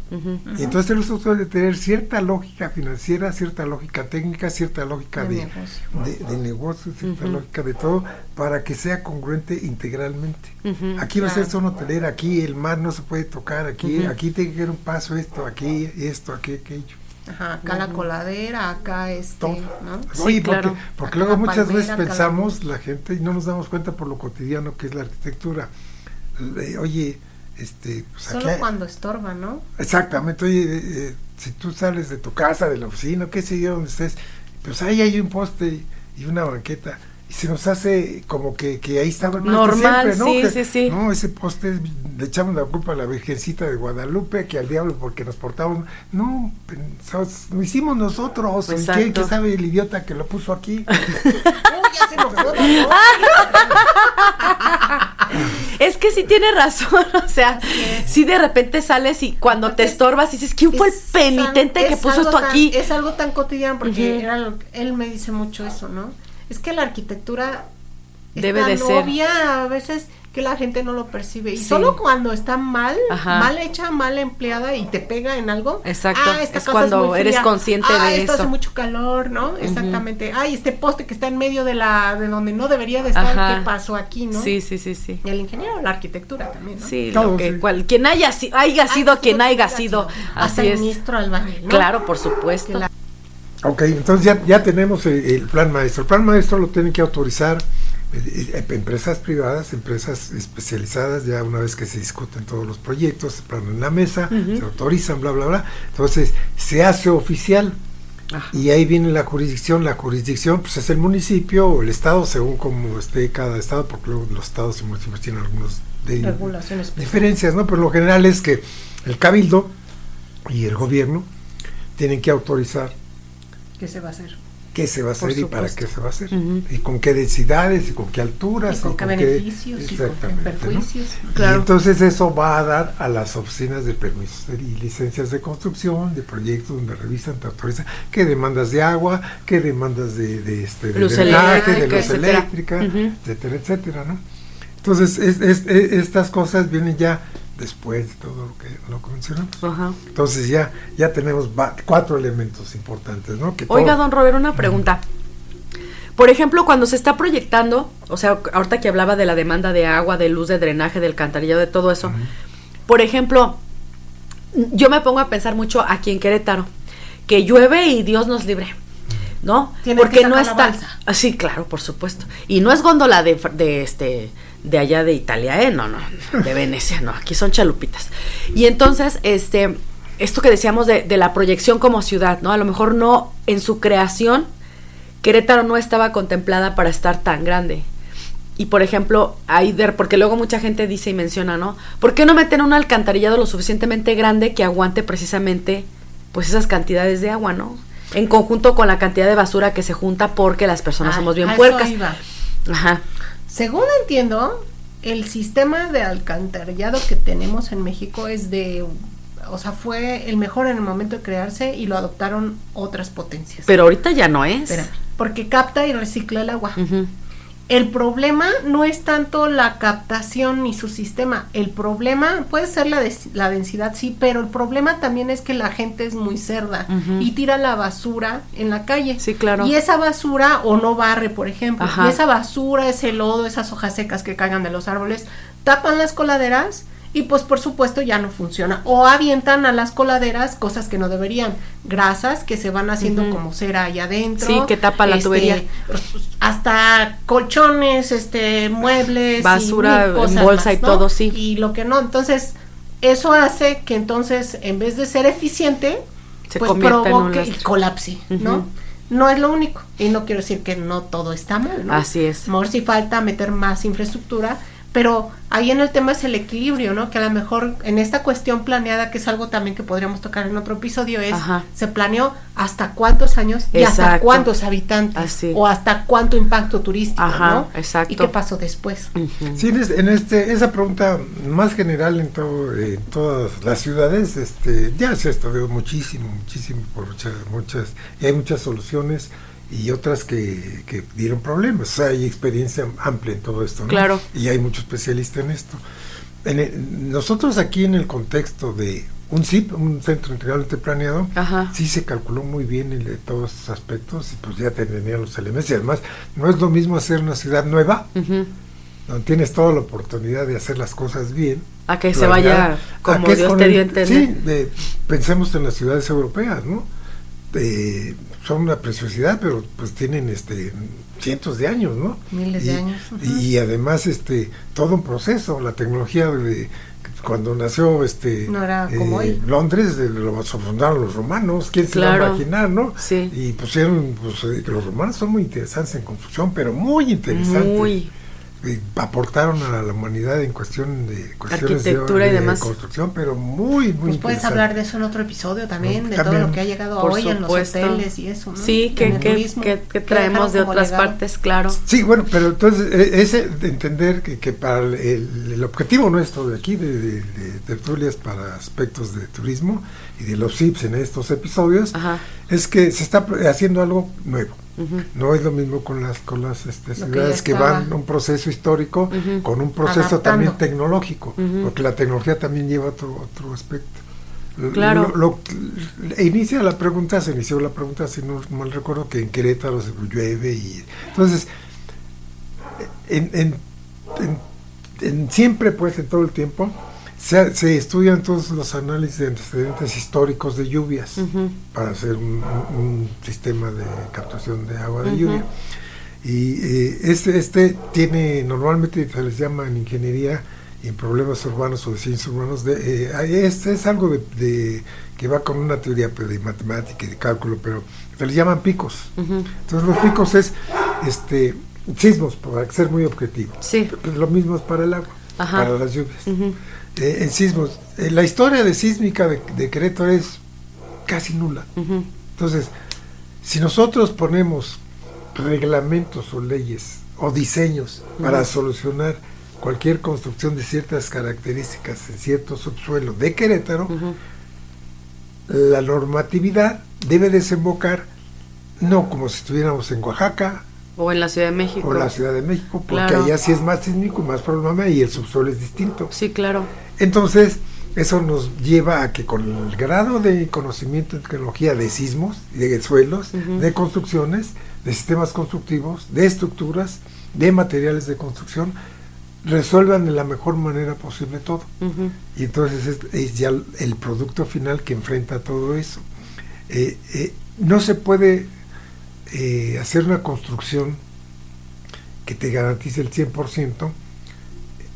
Y entonces el uso del suelo debe tener cierta lógica financiera, cierta lógica técnica, cierta lógica De de, negocio. de, de negocio, cierta lógica de todo, para que sea congruente integralmente. Aquí va a ser zona hotelera, aquí el mar no se puede tocar, aquí, aquí tiene que haber un paso esto, aquí esto, aquí aquello. Ajá, acá la coladera, acá este, Todo. ¿no? Sí, Oye, claro. porque, porque luego muchas palmera, veces acá la- pensamos la gente y no nos damos cuenta por lo cotidiano que es la arquitectura. Le- Oye, este, pues Solo aquí- cuando estorba, ¿no? Exactamente, oye, eh, eh, si tú sales de tu casa, de la oficina, qué sé yo, donde estés, pues ahí hay un poste y una banqueta. Y se nos hace como que, que ahí estaba el Normal, siempre, ¿no? sí, Que, sí, sí. No, ese poste le echamos la culpa a la Virgencita de Guadalupe, que al diablo porque nos portamos. No, pensamos, lo hicimos nosotros. ¿y. ¿Qué, qué sabe el idiota que lo puso aquí? ¡Uy, ya se ¿no? Es que sí tiene razón, o sea, si de repente sales y cuando te estorbas dices, ¿quién fue el Es penitente tan- que es puso esto tan- aquí? Es algo tan cotidiano porque era lo- él me dice mucho eso, ¿no? Es que la arquitectura es Debe tan de ser. obvia a veces que la gente no lo percibe y Sí. solo cuando está mal, Ajá. mal hecha, mal empleada y te pega en algo. Exacto, "Ah, esta es casa cuando muy eres fría. consciente Ah, de esto eso". hace mucho calor, ¿no? Exactamente. Ay, este poste que está en medio de la de donde no debería de estar, Ajá. ¿qué pasó aquí, no? Sí, sí, sí, sí. Y el ingeniero, la arquitectura también, ¿no? Sí, Todo, lo que sí. cual- quien haya, si- haya sido quien haya sido, Hasta así el es. ministro albañil, ¿no? Claro, por supuesto. Ok, entonces ya, ya tenemos el, el plan maestro. El plan maestro lo tienen que autorizar eh, eh, empresas privadas, empresas especializadas, ya una vez que se discuten todos los proyectos, se ponen en la mesa, se autorizan, bla, bla, bla. Entonces se hace oficial Ajá. y ahí viene la jurisdicción. La jurisdicción pues es el municipio o el estado, según como esté cada estado, porque luego los estados y municipios tienen algunos de- regulaciones especiales. diferencias, ¿no? Pero lo general es que el cabildo y el gobierno tienen que autorizar ¿Qué se va a hacer? qué se va a hacer y para qué se va a hacer y con qué densidades y con qué alturas Y con qué beneficios y con qué exactamente, ¿no? perjuicios. Y entonces eso va a dar a las oficinas de permisos y licencias de construcción, de proyectos donde revisan, te autorizan qué demandas de agua, qué demandas de, de, este, de Luz drenaje, de eléctrica, luz etcétera. eléctrica, etcétera, etcétera, ¿no? Entonces es- es- es- estas cosas vienen ya después de todo lo que lo que mencionamos. Ajá. Entonces ya ya tenemos cuatro elementos importantes, ¿no? Que Oiga, todo- don Robert, una pregunta. Por ejemplo, cuando se está proyectando, o sea, ahorita que hablaba de la demanda de agua, de luz, de drenaje, del alcantarillado, de todo eso, por ejemplo, yo me pongo a pensar mucho aquí en Querétaro, que llueve y Dios nos libre. ¿no? Tiene Porque que no está. balsa. Ah, Sí, claro, por supuesto. Y no es góndola de este de allá de Italia, ¿eh? No, no, de Venecia, no, aquí son chalupitas. Y entonces, este, esto que decíamos de, de la proyección como ciudad, ¿no? A lo mejor no en su creación, Querétaro no estaba contemplada para estar tan grande. Y por ejemplo, ahí de- porque luego mucha gente dice y menciona, ¿no? ¿Por qué no meten un alcantarillado lo suficientemente grande que aguante precisamente pues esas cantidades de agua, ¿no? En conjunto con la cantidad de basura que se junta porque las personas Ah, somos bien puercas. iba. Ajá. Según entiendo, el sistema de alcantarillado que tenemos en México es de, o sea, fue el mejor en el momento de crearse y lo adoptaron otras potencias. Pero ahorita ya no es. Espérame, porque capta y recicla el agua. El problema no es tanto la captación ni su sistema. El problema puede ser la, la densidad, sí, pero el problema también es que la gente es muy cerda y tira la basura en la calle. Sí, claro. Y esa basura o no barre, por ejemplo. Ajá. Y esa basura, ese lodo, esas hojas secas que caigan de los árboles, tapan las coladeras y pues por supuesto ya no funciona. O avientan a las coladeras cosas que no deberían. Grasas que se van haciendo como cera ahí adentro. Sí, que tapa la este, tubería. Hasta colchones, este, muebles. y Basura mil en bolsa más, y ¿no? todo, sí. Y lo que no. Entonces, eso hace que entonces, en vez de ser eficiente, Se pues convierta en un provoque lastre. y colapse, ¿no? No es lo único. Y no quiero decir que no todo está mal, ¿no? Así es. Mejor sí falta meter más infraestructura, pero ahí en el tema es el equilibrio, ¿no? Que a lo mejor en esta cuestión planeada, que es algo también que podríamos tocar en otro episodio, es Ajá. se planeó hasta cuántos años y hasta cuántos habitantes Así. o hasta cuánto impacto turístico, Ajá, ¿no? exacto. ¿Y qué pasó después? Ujú. Sí, en, este, en este- esa pregunta más general en, todo, en todas las ciudades, este, ya se ha estudiado muchísimo, muchísimo por muchas, muchas, y hay muchas soluciones y otras que, que dieron problemas. O sea, hay experiencia amplia en todo esto, ¿no? Claro. Y hay muchos especialistas en esto. En el- nosotros aquí en el contexto de un CIP, un centro integralmente planeado, Ajá. sí se calculó muy bien el de todos estos aspectos y pues ya tenía los elementos. Y además, no es lo mismo hacer una ciudad nueva donde tienes toda la oportunidad de hacer las cosas bien. A que se vaya como Dios con te dio a entender. Sí, de- pensemos en las ciudades europeas, ¿no? Eh, son una preciosidad, pero pues tienen este cientos de años, ¿no? Miles y, de años. Y además este todo un proceso, la tecnología de cuando nació este No era como hoy. Londres eh, lo fundaron los romanos, quién se Claro. va a imaginar, ¿no? Sí. Y pusieron pues eh, los romanos son muy interesantes en construcción, pero muy interesantes Muy. Eh, aportaron a la humanidad en cuestión de cuestiones de- Arquitectura y de, demás. construcción, pero muy, muy Pues puedes hablar de eso en otro episodio también, No, de también. todo lo que ha llegado Por hoy en los supuesto. hoteles y eso, ¿no? Sí, que, que, turismo, que- que traemos de otras legado. partes, claro. Sí, bueno, pero entonces eh, ese de entender que, que para el, el- objetivo nuestro de aquí, de, de- de tertulias para aspectos de turismo y de los CIPS en estos episodios, Ajá. es que se está haciendo algo nuevo. No es lo mismo con las con las este, que ciudades que, estaba. van un proceso histórico con un proceso Adaptando. también tecnológico, porque la tecnología también lleva otro otro aspecto. Claro. Lo, lo- inicia la pregunta, se inició la pregunta, si no mal recuerdo, que en Querétaro se llueve y entonces en, en- en- en siempre pues en todo el tiempo se, se estudian todos los análisis de antecedentes históricos de lluvias Ujú. para hacer un, un- un sistema de captación de agua de Ujú. lluvia. Y eh, este, este tiene, normalmente se les llama en ingeniería y en problemas urbanos o de ciencias urbanos, de, eh, este es algo de, de- que va con una teoría pues, de matemática y de cálculo, pero se les llaman picos. Ujú. Entonces los picos es este sismos, para ser muy objetivo. Sí. Pues lo mismo es para el agua, Ajá. para las lluvias. Eh, en sismos, eh, la historia de sísmica de, de Querétaro es casi nula. Entonces, si nosotros ponemos reglamentos o leyes o diseños para solucionar cualquier construcción de ciertas características en cierto subsuelo de Querétaro, la normatividad debe desembocar no como si estuviéramos en Oaxaca O en la Ciudad de México. o la Ciudad de México, porque Claro. allá sí es más sísmico más problema y el subsuelo es distinto. Sí, claro. Entonces, eso nos lleva a que con el grado de conocimiento en tecnología de sismos, de suelos, de construcciones, de sistemas constructivos, de estructuras, de materiales de construcción, resuelvan de la mejor manera posible todo. Y entonces es, es ya el producto final que enfrenta todo eso. Eh, eh, no se puede eh, hacer una construcción que te garantice el 100%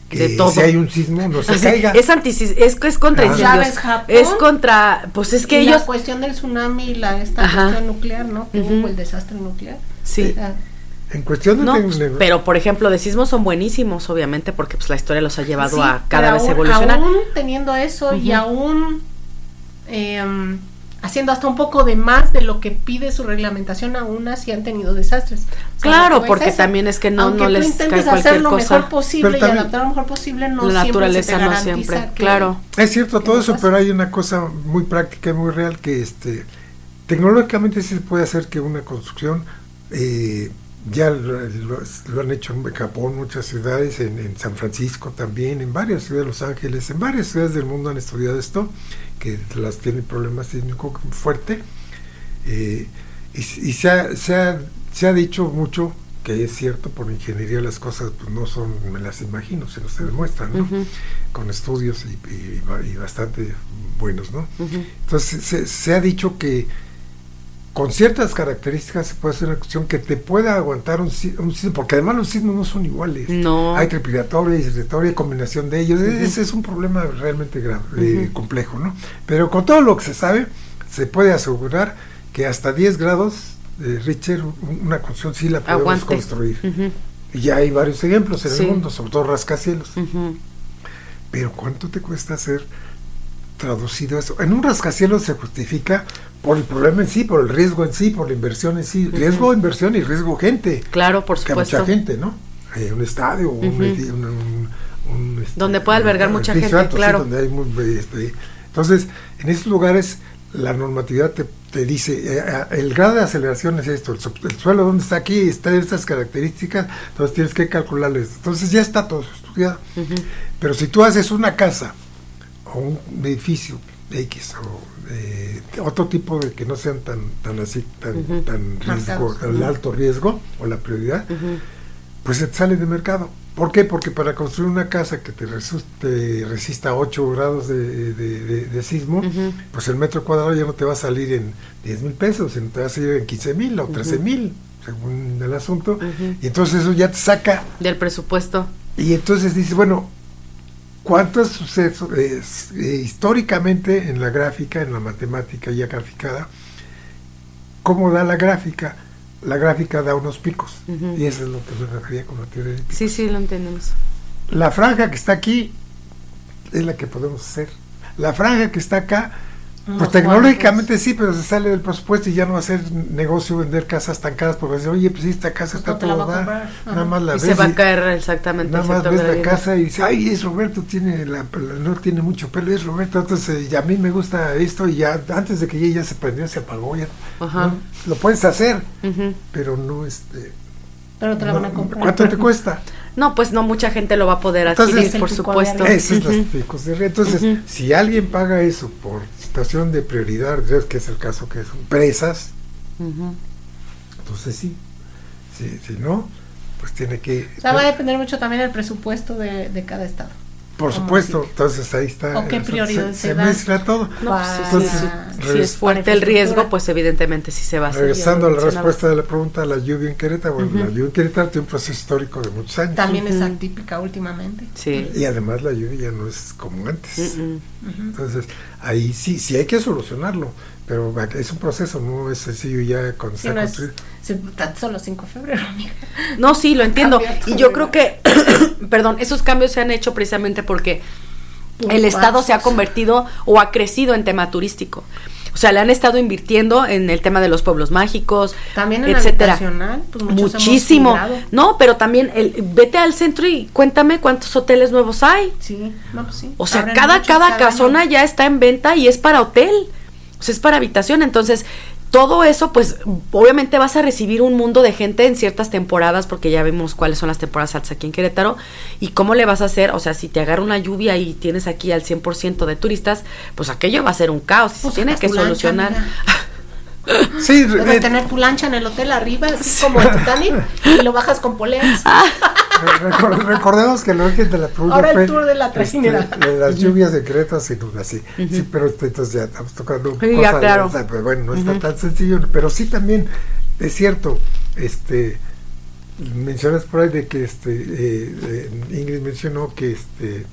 que De todo. si hay un sismo no se Así, caiga. es antisis, es, es contra Ah. incendios. Es contra, pues es que y ellos, la cuestión del tsunami y la esta Ajá. cuestión nuclear, ¿no? Que Ujú. hubo el desastre nuclear. sí. Sea, En cuestión de No, tecno- pues, pero por ejemplo, de sismos son buenísimos, obviamente, porque pues la historia los ha llevado sí, a cada pero vez aún- evolucionar. Aún teniendo eso y Ujú. aún em, haciendo hasta un poco de más de lo que pide su reglamentación, aún así han tenido desastres. O sea, Claro, porque también es que no- no tú les intentes cae cualquier hacer lo cosa. mejor posible y adaptar lo mejor posible, no la siempre naturaleza se te no siempre, que- claro. Es cierto ¿Qué todo eso, pasa? pero hay una cosa muy práctica y muy real que este tecnológicamente sí se puede hacer que una construcción eh, ya lo, lo- lo han hecho en Japón, muchas ciudades, en, en San Francisco también, en varias ciudades de Los Ángeles, en varias ciudades del mundo han estudiado esto, que las tienen problemas sísmicos fuerte. eh, y y se, ha, se, ha, se ha dicho mucho que es cierto, por ingeniería las cosas pues, no son, me las imagino, se nos demuestran, ¿no? Con estudios y, y- y bastante buenos, ¿no? Entonces se, se ha dicho que con ciertas características se puede hacer una cuestión que te pueda aguantar un, un sismo, porque además los sismos no son iguales. No. Hay tripilatoria y combinación de ellos. Ese es un problema realmente grave, eh, complejo, ¿no? Pero con todo lo que se sabe, se puede asegurar que hasta 10 grados Richter, un- una construcción sí la podemos Aguante. construir. Ujú, Y ya hay varios ejemplos en Sí. el mundo, sobre todo rascacielos. Pero ¿cuánto te cuesta hacer traducido eso? En un rascacielos se justifica por el problema en sí, por el riesgo en sí, por la inversión en sí. Riesgo, inversión y riesgo gente. Claro, por Que mucha supuesto. gente, ¿no? Eh, un estadio, un, Ujú. edi- un- un- un, este, Donde puede albergar mucha gente, claro. donde hay muy- este, entonces, en esos lugares la normatividad te, te dice, eh, eh, el grado de aceleración es esto, el, suelo donde está aquí está en estas características, entonces tienes que calcularles. Entonces ya está todo estudiado. Pero si tú haces una casa o un edificio X o eh, otro tipo de que no sean tan tan así tan tan riesgo, alto riesgo o la prioridad, pues se te sale de mercado. ¿Por qué? Porque para construir una casa que te, te resista 8 grados de, de- de- de sismo, pues el metro cuadrado ya no te va a salir en 10 mil pesos, sino te va a salir en 15 mil o 13 mil, según el asunto. Y entonces eso ya te saca Del presupuesto. y entonces dice, bueno, ¿cuántos sucesos eh, eh, históricamente en la gráfica, en la matemática ya graficada, cómo da la gráfica? La gráfica da unos picos. Y eso es lo que me refería con la teoría de picos. Sí, sí, lo entendemos. La franja que está aquí es la que podemos hacer. La franja que está acá, pues tecnológicamente sí, pero se sale del presupuesto y ya no va a ser negocio vender casas tan caras porque decir, oye, pues esta casa Pues está no te la todo va a dar. Nada más la Y ves se va y- a caer exactamente Nada más ves la casa y dice, ay, es Roberto, tiene la, no tiene mucho pelo, es Roberto, entonces ya a mí me gusta esto y ya antes de que ya se prendió, se apagó, ya Ajá. ¿no? lo puedes hacer, pero no este Pero te la van a comprar. ¿Cuánto te cuesta? No, pues no mucha gente lo va a poder Entonces- adquirir, Es el por supuesto. Ese es los picos de. Entonces, si alguien paga eso por de prioridad, que es el caso que son presas, Ujú. entonces sí. Si, si no, pues tiene que... O sea, va a depender mucho también del presupuesto de, de cada estado. Por como supuesto, entonces ahí está. ¿O qué prioridad se, se se da? mezcla todo. No, pues. Entonces, Si es fuerte el riesgo, pues evidentemente sí se va a hacer. Regresando a la respuesta de la pregunta, la lluvia en Querétaro, bueno, la lluvia en Querétaro tiene un proceso histórico de muchos años. También es atípica últimamente. Sí. Y además la lluvia ya no es como antes. Entonces, ahí sí, sí hay que solucionarlo, pero es un proceso, no es sencillo ya cuando Sí, no es, tan solo 5 de febrero, amiga. No, sí, lo entiendo. Y yo creo que, perdón, esos cambios se han hecho precisamente porque el Estado se ha convertido o ha crecido en tema turístico. O sea, le han estado invirtiendo en el tema de los pueblos mágicos, También en etcétera. habitacional, pues muchos Muchísimo. No, pero también el, vete al centro y cuéntame cuántos hoteles nuevos hay. Sí, no, pues sí. O sea, Abren cada, muchos cada año. casona ya está en venta y es para hotel. Es para habitación. Entonces, todo eso, pues, obviamente vas a recibir un mundo de gente en ciertas temporadas, porque ya vimos cuáles son las temporadas altas aquí en Querétaro. Y cómo le vas a hacer, o sea, si te agarra una lluvia y tienes aquí al 100% de turistas, pues aquello va a ser un caos y Pues se tiene sacas que lancha, solucionar. Sí, Debes re- tener tu lancha en el hotel arriba, así como el Titanic, y lo bajas con poleas. recor- recordemos que el origen de la pregunta Ahora el fue tour de la trajinera. este, de las lluvias de Querétaro sin duda, sí. Sí, pero entonces ya estamos tocando Sí, ya, cosas, claro. o sea, pues, bueno, no está tan sencillo, pero sí también es cierto, este, mencionas por ahí de que este, eh, eh, Ingrid mencionó que este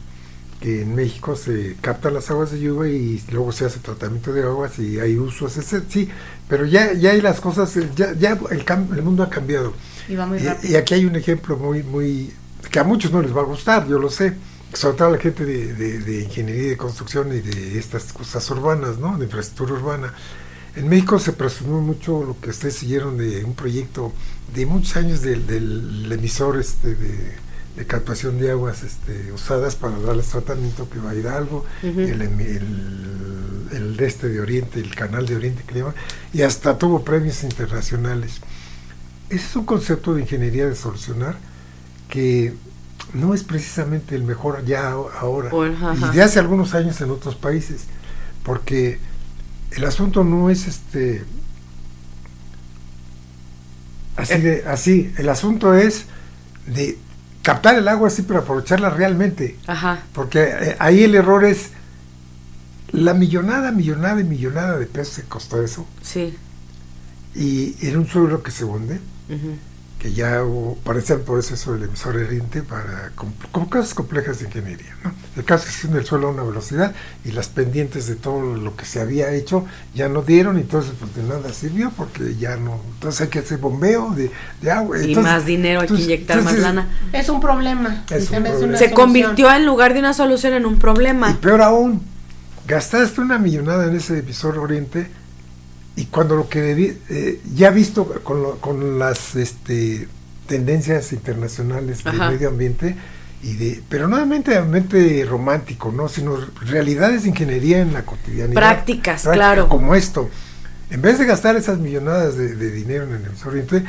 que en México se captan las aguas de lluvia y luego se hace tratamiento de aguas y hay usos, sí, pero ya, ya hay las cosas, ya, ya el, el mundo ha cambiado. Y va muy Y, y aquí hay un ejemplo muy, muy, que a muchos no les va a gustar, yo lo sé, sobre todo a la gente de, de- de ingeniería y de construcción y de estas cosas urbanas, ¿no? De infraestructura urbana. En México se presumió mucho lo que ustedes siguieron de un proyecto de muchos años del, del emisor este de, de captación de aguas este, usadas para darles tratamiento que va a Hidalgo, el, emi- el, el de este de Oriente, el canal de Oriente que le llaman, y hasta tuvo premios internacionales. Ese es un concepto de ingeniería de solucionar que no es precisamente el mejor ya ahora, y de hace algunos años en otros países, porque el asunto no es este así de así, el asunto es de captar el agua así pero aprovecharla realmente, Ajá. porque eh, ahí el error es la millonada, millonada y millonada de pesos que costó eso, Sí. y en un suelo que se hunde. Que ya hubo, parece por eso eso del emisor heriente para con, con cosas complejas de ingeniería. ¿no? El caso es que en el suelo a una velocidad y las pendientes de todo lo que se había hecho ya no dieron, entonces pues de nada sirvió porque ya no, entonces hay que hacer bombeo de, de agua. Y entonces- más dinero, hay que entonces- inyectar más lana. Es un problema. Es y un también problema. una Se solución. convirtió en lugar de una solución en un Y problema. peor aún, gastaste una millonada en ese emisor oriente y cuando lo que eh, ya visto con, lo- con las este, tendencias internacionales del medio ambiente, y de, pero no meramente romántico, ¿no? sino realidades de ingeniería en la cotidianidad. Prácticas, práctica, claro. Como esto. En vez de gastar esas millonadas de, de dinero en el oriente,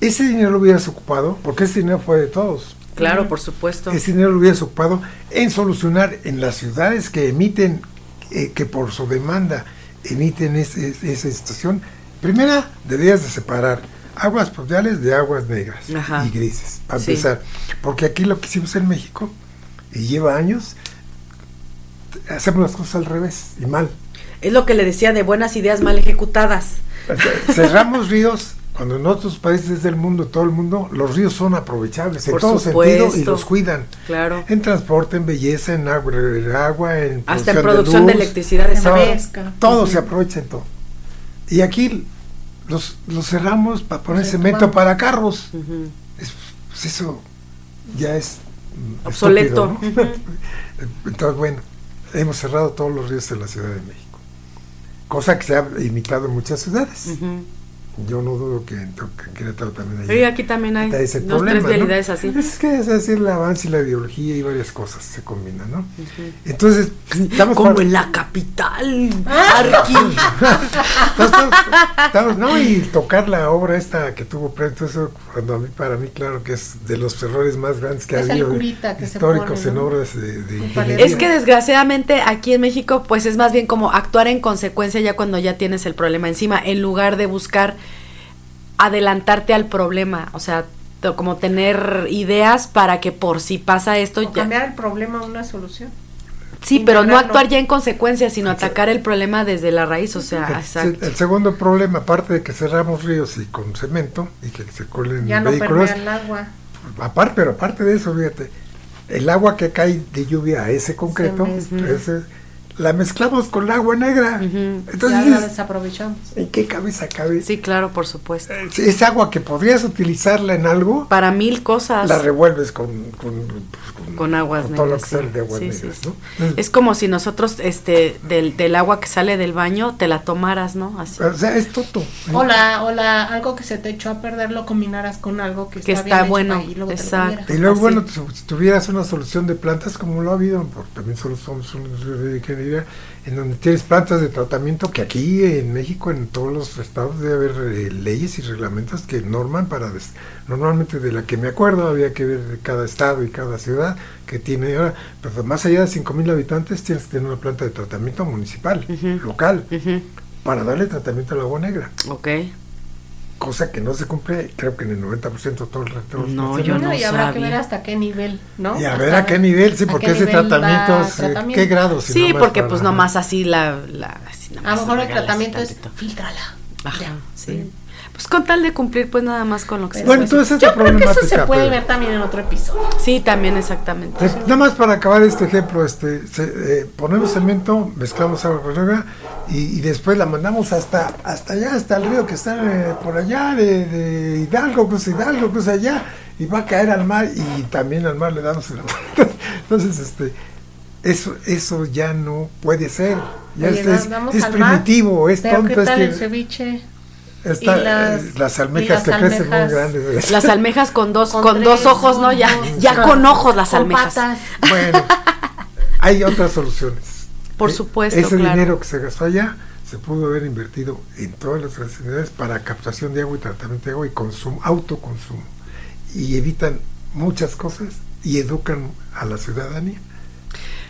ese dinero lo hubieras ocupado, porque ese dinero fue de todos. Claro, por supuesto. Ese dinero lo hubieras ocupado en solucionar en las ciudades que emiten, eh, que por su demanda emiten ese- esa situación. Primera, deberías de separar aguas pluviales de aguas negras Ajá. y grises, para Sí. empezar. Porque aquí lo que hicimos en México, y lleva años, hacemos las cosas al revés y mal. Es lo que le decía de buenas ideas mal ejecutadas. Cerramos ríos cuando en otros países del mundo, todo el mundo, los ríos son aprovechables en todo sentido y los cuidan. Claro. En transporte, en belleza, en agua, en, agua, en Hasta en producción de luz, electricidad. En pesca. todo se aprovecha en todo. Y aquí los, los cerramos para poner cemento para carros. Es- pues eso ya es mm, Obsoleto. estúpido, ¿no? Entonces, bueno, hemos cerrado todos los ríos de la Ciudad de México. Cosa que se ha imitado en muchas ciudades. Ujú. Yo no dudo que en, que en Querétaro también Y hay aquí también hay dos, ese tres problema, ¿no? vialidades así. Es que es así el avance y la ideología y varias cosas se combinan, ¿no? Entonces, estamos Como en la capital. Ah. Arqui. estamos- estamos- no, y tocar la obra esta que tuvo Prento, eso cuando a mí, para mí, claro que es de los errores más grandes que ha Es el habido curita que se históricos pone, en obras de, de ingeniería. Es que desgraciadamente aquí en México pues es más bien como actuar en consecuencia ya cuando ya tienes el problema encima en lugar de buscar adelantarte al problema, o sea, como tener ideas para que por si pasa esto O ya cambiar el problema a una solución. Sí, pero no actuar ya en consecuencia, sino atacar el problema desde la raíz, o sea, El, exacto. el segundo problema, aparte de que cerramos ríos y con cemento y que se colen Ya no vehículos, permea el agua. aparte, pero aparte de eso, fíjate, el agua que cae de lluvia a ese concreto, ese- la mezclamos con el agua negra. Ujú. Entonces, ya la desaprovechamos. ¿en qué cabeza cabe? Sí, claro, por supuesto. Eh, Es agua que podrías utilizarla en algo, Para mil cosas. la revuelves con, con, pues, Con aguas con todo lo negras, que sale sí. de aguas Sí, sí, negras, sí. ¿no? Es como si nosotros, este, del, del agua que sale del baño, te la tomaras, ¿no? Así. O sea, es toto. O la, o la, algo que se te echó a perder lo combinaras con algo que, Que está, está bien hecho bueno, te lo exacto. Y luego, Así. bueno, si tuvieras una solución de plantas como lo ha habido, porque también solo somos una en donde tienes plantas de tratamiento que aquí en México, en todos los estados, debe haber eh, leyes y reglamentos que norman para. des- normalmente de la que me acuerdo, había que ver cada estado y cada ciudad que tiene ahora, pero más allá de 5.000 habitantes, tienes que tener una planta de tratamiento municipal, local, para darle tratamiento al agua negra. Ok. Cosa que no se cumple, creo que en el 90% de todo el resto. No, yo no y habrá que sabía. ver hasta qué nivel, ¿no? Y a Hasta ver a qué nivel, sí, porque ese tratamiento, es, eh, tratamiento. ¿qué grado? Si Sí, porque para- pues nomás así la... la así A lo mejor el tratamiento es filtrala. Ajá, Ya. sí. Pues con tal de cumplir, pues nada más con lo que se Bueno, puede. entonces esa Yo creo que eso se puede pero- ver también en otro episodio. Sí, también exactamente. Eh, Nada más para acabar este ejemplo, este, se- eh, ponemos cemento, mezclamos agua con agua y, y después la mandamos hasta hasta allá, hasta el río que está eh, por allá de, de Hidalgo, cruza Hidalgo, cruza allá y va a caer al mar y también al mar le damos el Entonces, este, eso eso ya no puede ser. Ya Oye, es, es primitivo, es tonto, ¿qué es tal que el ceviche? Las- eh, las almejas las te crecen muy almejas? grandes. Las almejas con dos, con, Con dos ojos, ¿no? Ya, ya con ojos las con almejas. patas. Bueno, hay otras soluciones. Por Eh, supuesto, Ese claro. dinero que se gastó allá se pudo haber invertido en todas las facilidades para captación de agua y tratamiento de agua y consumo, autoconsumo. Y evitan muchas cosas y educan a la ciudadanía.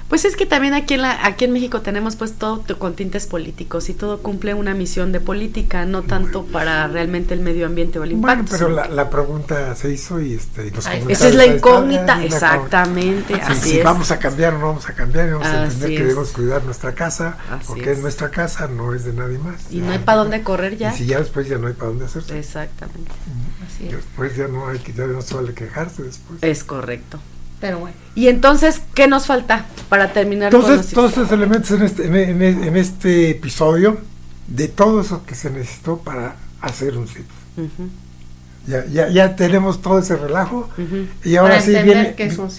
Pues es que también aquí en, la, aquí en México tenemos pues todo con tintes políticos y todo cumple una misión de política, no tanto para realmente el medio ambiente o el Bueno, impacto. pero sino la, la pregunta se hizo y, este, y los Ay, Esa es la incógnita, exactamente, Sí, así si es. vamos a cambiar o no vamos a cambiar, vamos a entender que debemos cuidar nuestra casa, Así porque es. es nuestra casa, no es de nadie más. Y no hay para dónde correr ya. Y si ya después ya no hay para dónde hacerse. Exactamente. Así Y es. Después ya no hay que, ya no se vale quejarse después. Es correcto. Pero bueno. Y entonces, ¿qué nos falta para terminar con Entonces, los- todos estos elementos en este, en, en- en este episodio, de todo eso que se necesitó para hacer un sitio. Ya, ya, ya tenemos todo ese relajo y ahora Para sí viene,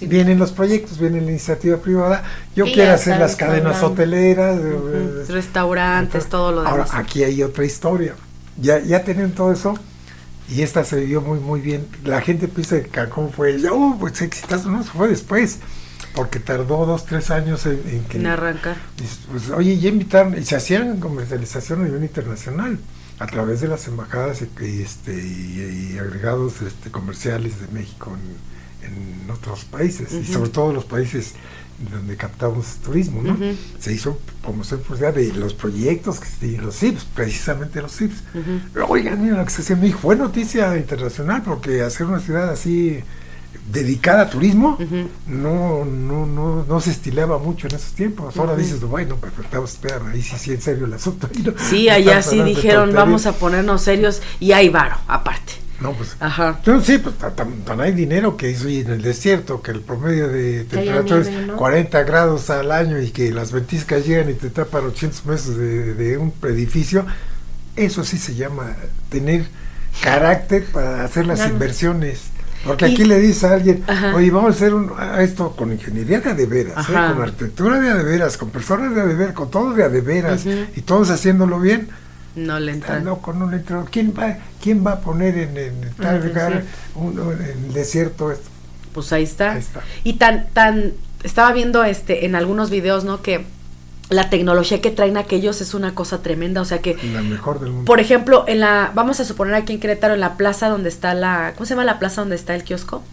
vienen los proyectos, viene la iniciativa privada. Yo Y quiero hacer las cadenas hoteleras. eh, Restaurantes, todo lo Ahora, demás. aquí hay otra historia. Ya, ya tienen todo eso y esta se vivió muy, muy bien. La gente piensa que Cancún fue, oh, pues exitazo, no, fue después, porque tardó dos, tres años en, en que... En arrancar. Pues, oye, ya invitaron, y se hacían comercialización a nivel internacional a través de las embajadas y, este, y, y agregados este, comerciales de México en, en otros países, y sobre todo los países donde captamos turismo, ¿no? Ujú. Se hizo promoción de los proyectos, que sí, los CIPS, precisamente los CIPS. Ujú. Pero, Oigan, mira lo que se hacía en México, fue noticia internacional porque hacer una ciudad así dedicada a turismo no, no, no, no se estilaba mucho en esos tiempos. Ahora Ujú. dices, Dubái, no, pero estamos, espérame, ahí sí, sí, en serio el asunto. no- Sí, allá sí dijeron, vamos a ponernos serios y hay varo, aparte. No, pues. Ajá. Entonces, sí, pues tan, tan- hay dinero que hizo en el desierto, que el promedio de temperatura es ¿no? 40 grados al año y que las ventiscas llegan y te tapan 800 metros de, de un edificio, eso sí se llama tener carácter para hacer las Claro. inversiones. Porque Y- aquí le dice a alguien, Ajá. oye, vamos a hacer un- a esto con ingeniería de veras, ¿eh? Con arquitectura de veras, con personas de veras, con todo de a de veras, Ujú. y todos haciéndolo bien. No le loco, no le entró. ¿Quién va, quién va a poner en, en tal el lugar, desierto. un- en el desierto esto? Pues ahí está. Ahí está. Y tan, tan, estaba viendo este en algunos videos, ¿no? Que la tecnología que traen aquellos es una cosa tremenda. O sea que, La mejor del mundo. por ejemplo, en la, vamos a suponer aquí en Querétaro, en la plaza donde está la, ¿cómo se llama la plaza donde está el kiosco?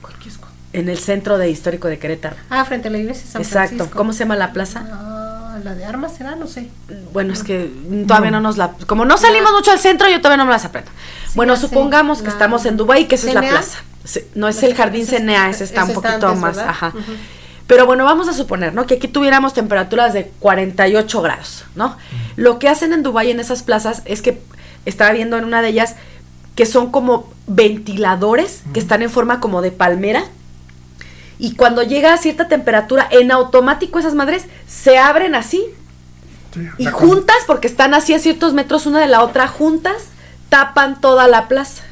¿Cuál kiosco? En el centro de histórico de Querétaro. Ah, frente a la iglesia de San Exacto. Francisco. ¿Cómo se llama la plaza? Ah, la de armas será, no sé. Bueno, es que todavía no nos la... Como no salimos mucho al centro, yo todavía no me las aprendo. Sí, bueno, supongamos que La- estamos en Dubái y que esa es la plaza. Sí, No es el jardín CNA, ese está un poquito antes, más, ¿verdad? ajá. Pero bueno, vamos a suponer, ¿no? Que aquí tuviéramos temperaturas de 48 grados, ¿no? Lo que hacen en Dubái en esas plazas es que estaba viendo en una de ellas que son como ventiladores que están en forma como de palmera y cuando llega a cierta temperatura en automático esas madres se abren así Sí, y juntas, porque están así a ciertos metros una de la otra, juntas, tapan toda la plaza.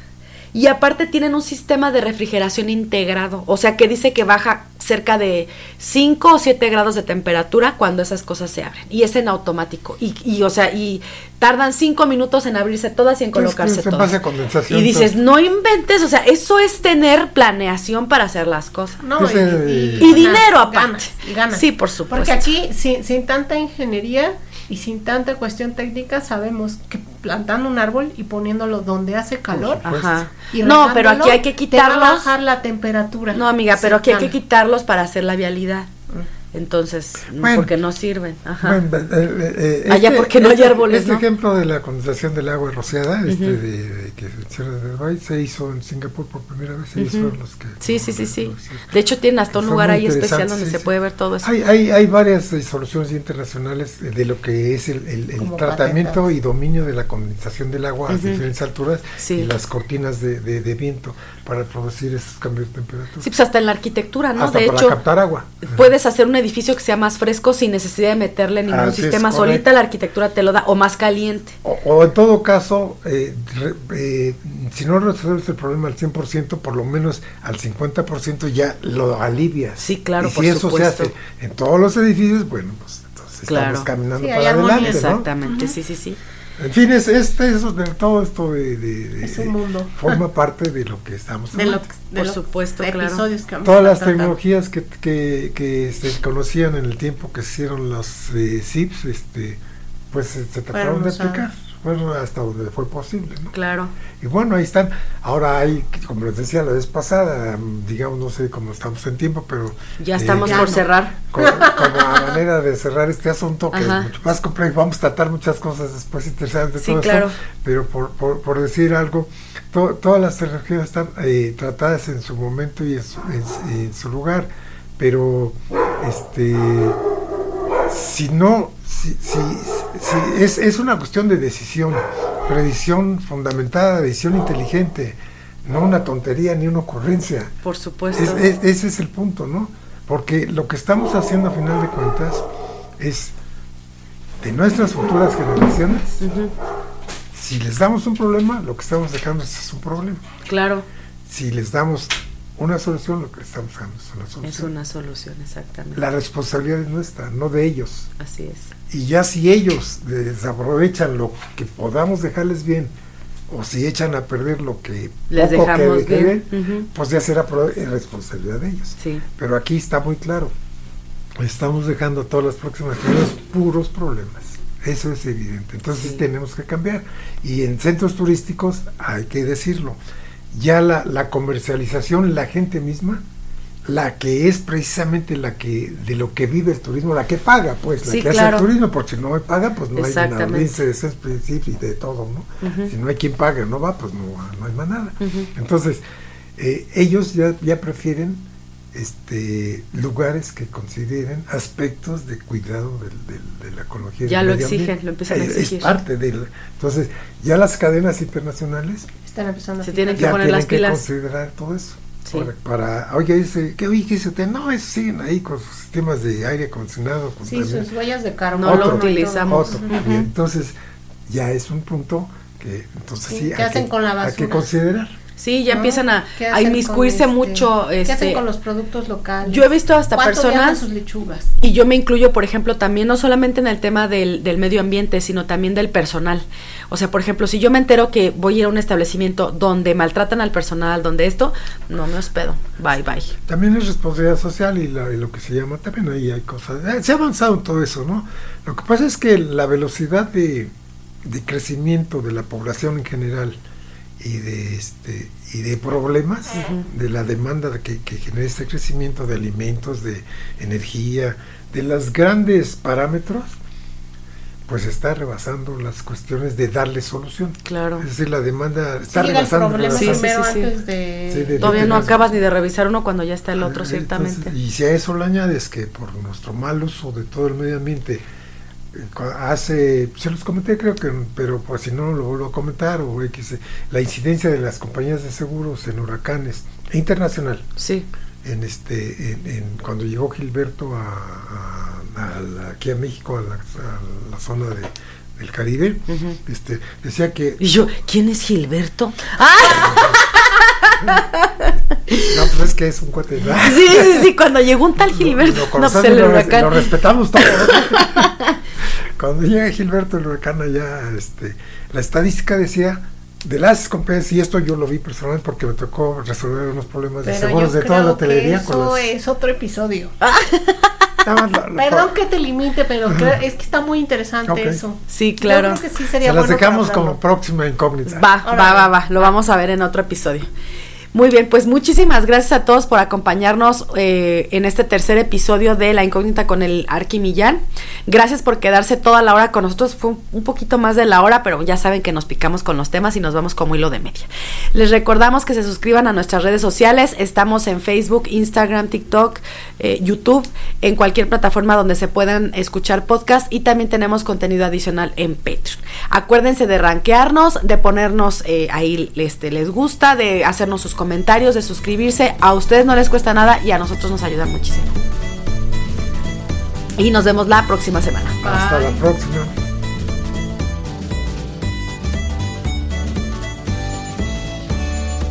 Y aparte tienen un sistema de refrigeración integrado, o sea que dice que baja cerca de 5 o 7 grados de temperatura cuando esas cosas se abren. Y es en automático. Y, y o sea, y tardan 5 minutos en abrirse todas y en Es que colocarse es todas. condensación, Y dices, no inventes, o sea, eso es tener planeación para hacer las cosas. No, y, y- Y ganas, dinero aparte. ganas, y ganas. Sí, por supuesto. Porque aquí, sin, sin tanta ingeniería y sin tanta cuestión técnica, sabemos que plantando un árbol y poniéndolo donde hace calor. Ajá. y No, pero aquí hay que quitarlos. bajar la temperatura. No, amiga, pero aquí hay que cercana. Para hacer la vialidad. Entonces, Bueno. porque no sirven. Ajá. Bueno, eh, eh, eh, Allá porque no hay árboles, Este ¿no? ejemplo de la condensación del agua rociada, este Ujú. de, de que Dubái, se hizo en Singapur por primera vez. Ellos Ujú. fueron los que. Sí, sí, sí, sí. De hecho, tienen hasta un lugar ahí especial donde sí, se sí. puede ver todo eso. Hay, hay, hay varias eh, soluciones internacionales de- lo que es el, el- el tratamiento patentadas. y dominio de la condensación del agua a Ujú. diferentes alturas Sí. y las cortinas de, de- de viento para producir esos cambios de temperatura. Sí, pues hasta en la arquitectura, ¿no? Hasta de para hecho, captar agua. puedes hacer un edificio que sea más fresco sin necesidad de meterle ningún Así sistema solita, la arquitectura te lo da, o más caliente. O, o en todo caso, eh, re- eh, si no resuelves el problema al 100%, por lo menos al 50% ya lo alivias. Sí, claro, Y si por eso supuesto. se hace en todos los edificios, bueno, pues entonces Claro. estamos caminando Sí, para adelante, ¿no? Exactamente, sí, sí, sí. En fin, es, este, eso, de, todo esto de, de- de- Es un mundo. forma parte de lo que estamos de, lo, Por los supuesto, claro. episodios que vamos Todas las tratar. tecnologías que, que, que se conocían en el tiempo que se hicieron los eh, este, pues se, trataron de aplicar, bueno, hasta donde fue posible, ¿no? Claro. Y bueno, ahí están. Ahora hay, como les decía la vez pasada, digamos, no sé cómo estamos en tiempo, pero... Ya eh, estamos ya por no. cerrar. Como, manera de cerrar este asunto, que Ajá. es mucho más complejo, vamos a tratar muchas cosas después interesantes de Sí, todo claro. esto, pero por, por, por decir algo, to- todas las tecnologías están eh, tratadas en su momento y en su, en- en su lugar, pero este si no, si, si- es, es una cuestión de decisión, pero decisión fundamentada, decisión inteligente, no una tontería ni una ocurrencia. Por supuesto. Es- es- ese es el punto, ¿no? Porque lo que estamos haciendo a final de cuentas es de nuestras futuras generaciones, si les damos un problema, lo que estamos dejando es un problema. Claro, Si les damos una solución, lo que estamos dejando es una es solución. una solución, exactamente. La responsabilidad es nuestra, no de ellos. Así es. Y ya si ellos desaprovechan lo que podamos dejarles bien, o si echan a perder lo que Les poco que bien. Pues ya será eh, responsabilidad de ellos. Sí, Pero aquí está muy claro. Estamos dejando a todas las próximas generaciones puros problemas. Eso es evidente. Entonces Sí. tenemos que cambiar. Y en centros turísticos hay que decirlo. Ya la, la comercialización, la gente misma, la que es precisamente la que de lo que vive el turismo, la que paga, pues, la Sí, que claro. hace el turismo, porque si no paga, pues no hay nada, dice ese es principio y de todo, ¿no? Si no hay quien pague, no va, pues no, no hay más nada. Entonces, eh, ellos ya, ya prefieren este, lugares que consideren aspectos de cuidado del- del- de la ecología. Ya lo exigen, lo empiezan a Es- exigir. Es parte del. Entonces, ya las cadenas internacionales Están empezando a Se tienen que ya poner tienen las que pilas. considerar todo eso. Sí. Para, para, oye, dice, ¿qué, oye, ¿qué dice usted? No, eso siguen ahí con sus sistemas de aire acondicionado. con Sí, también- sus huellas de carbono. No lo utilizamos. otro. Ujú. Y entonces, ya es un punto que entonces Sí, sí, ¿qué hay, hacen que, con la hay que basura? considerar. Sí, ya ¿no? empiezan a, ¿Qué a inmiscuirse este- mucho. ¿Qué hacen Este, con los productos locales? yo he visto hasta ¿Cuánto viajan personas sus lechugas? Y yo me incluyo, por ejemplo, también no solamente en el tema del, del medio ambiente, sino también del personal. O sea, por ejemplo, si yo me entero que voy a ir a un establecimiento donde maltratan al personal, donde esto, no me hospedo. Bye, bye. También es responsabilidad social y, la- y lo que se llama, también ahí hay cosas. eh, Se ha avanzado en todo eso, ¿no? Lo que pasa es que la velocidad de, de crecimiento de la población en general y de este y de problemas de la demanda de que, que genera este crecimiento de alimentos de energía de los grandes parámetros pues está rebasando las cuestiones de darle solución Claro. es decir la demanda está Llega el rebasando problema Sí, sí, primero sí, sí. antes de... Sí, de- Todavía no acabas ni de revisar uno cuando ya está el otro, Ah, ciertamente. entonces, y si a eso le añades que por nuestro mal uso de todo el medio ambiente, hace, se los comenté creo que, pero pues si no lo vuelvo a comentar, o X, la incidencia de las compañías de seguros en huracanes internacional, Sí, en este, en, en- cuando llegó Gilberto a, a- a la- aquí a México, a la, a la zona de, del Caribe, este, decía que Y yo, ¿quién es Gilberto? ¡Ah! no pues es que es un cuate ¿verdad? Sí, sí, sí, cuando llegó un tal Gilberto. lo no, pues conocemos, el lo, res- huracán. lo respetamos todos. Cuando llega Gilberto el huracán allá, este, la estadística decía de las compañías, y esto yo lo vi personalmente porque me tocó resolver unos problemas de Pero seguros yo de toda la creo que hotelería con eso las- es otro episodio. la- la- Perdón que te limite, pero es que está muy interesante eso. Sí, claro. Yo creo que sí sería se las bueno dejamos como próxima incógnita. Va, va, va, va. Lo vamos a ver en otro episodio. Muy bien, pues muchísimas gracias a todos por acompañarnos eh, en este tercer episodio de La Incógnita con el Arqui Millán. Gracias por quedarse toda la hora con nosotros. Fue un poquito más de la hora, pero ya saben que nos picamos con los temas y nos vamos como hilo de media. Les recordamos que se suscriban a nuestras redes sociales. Estamos en Facebook, Instagram, TikTok, eh, YouTube, en cualquier plataforma donde se puedan escuchar podcast y también tenemos contenido adicional en Patreon. Acuérdense de rankearnos, de ponernos eh, ahí este, les gusta, de hacernos sus comentarios, de suscribirse. A ustedes no les cuesta nada y a nosotros nos ayuda muchísimo. Y nos vemos la próxima semana. Hasta la próxima.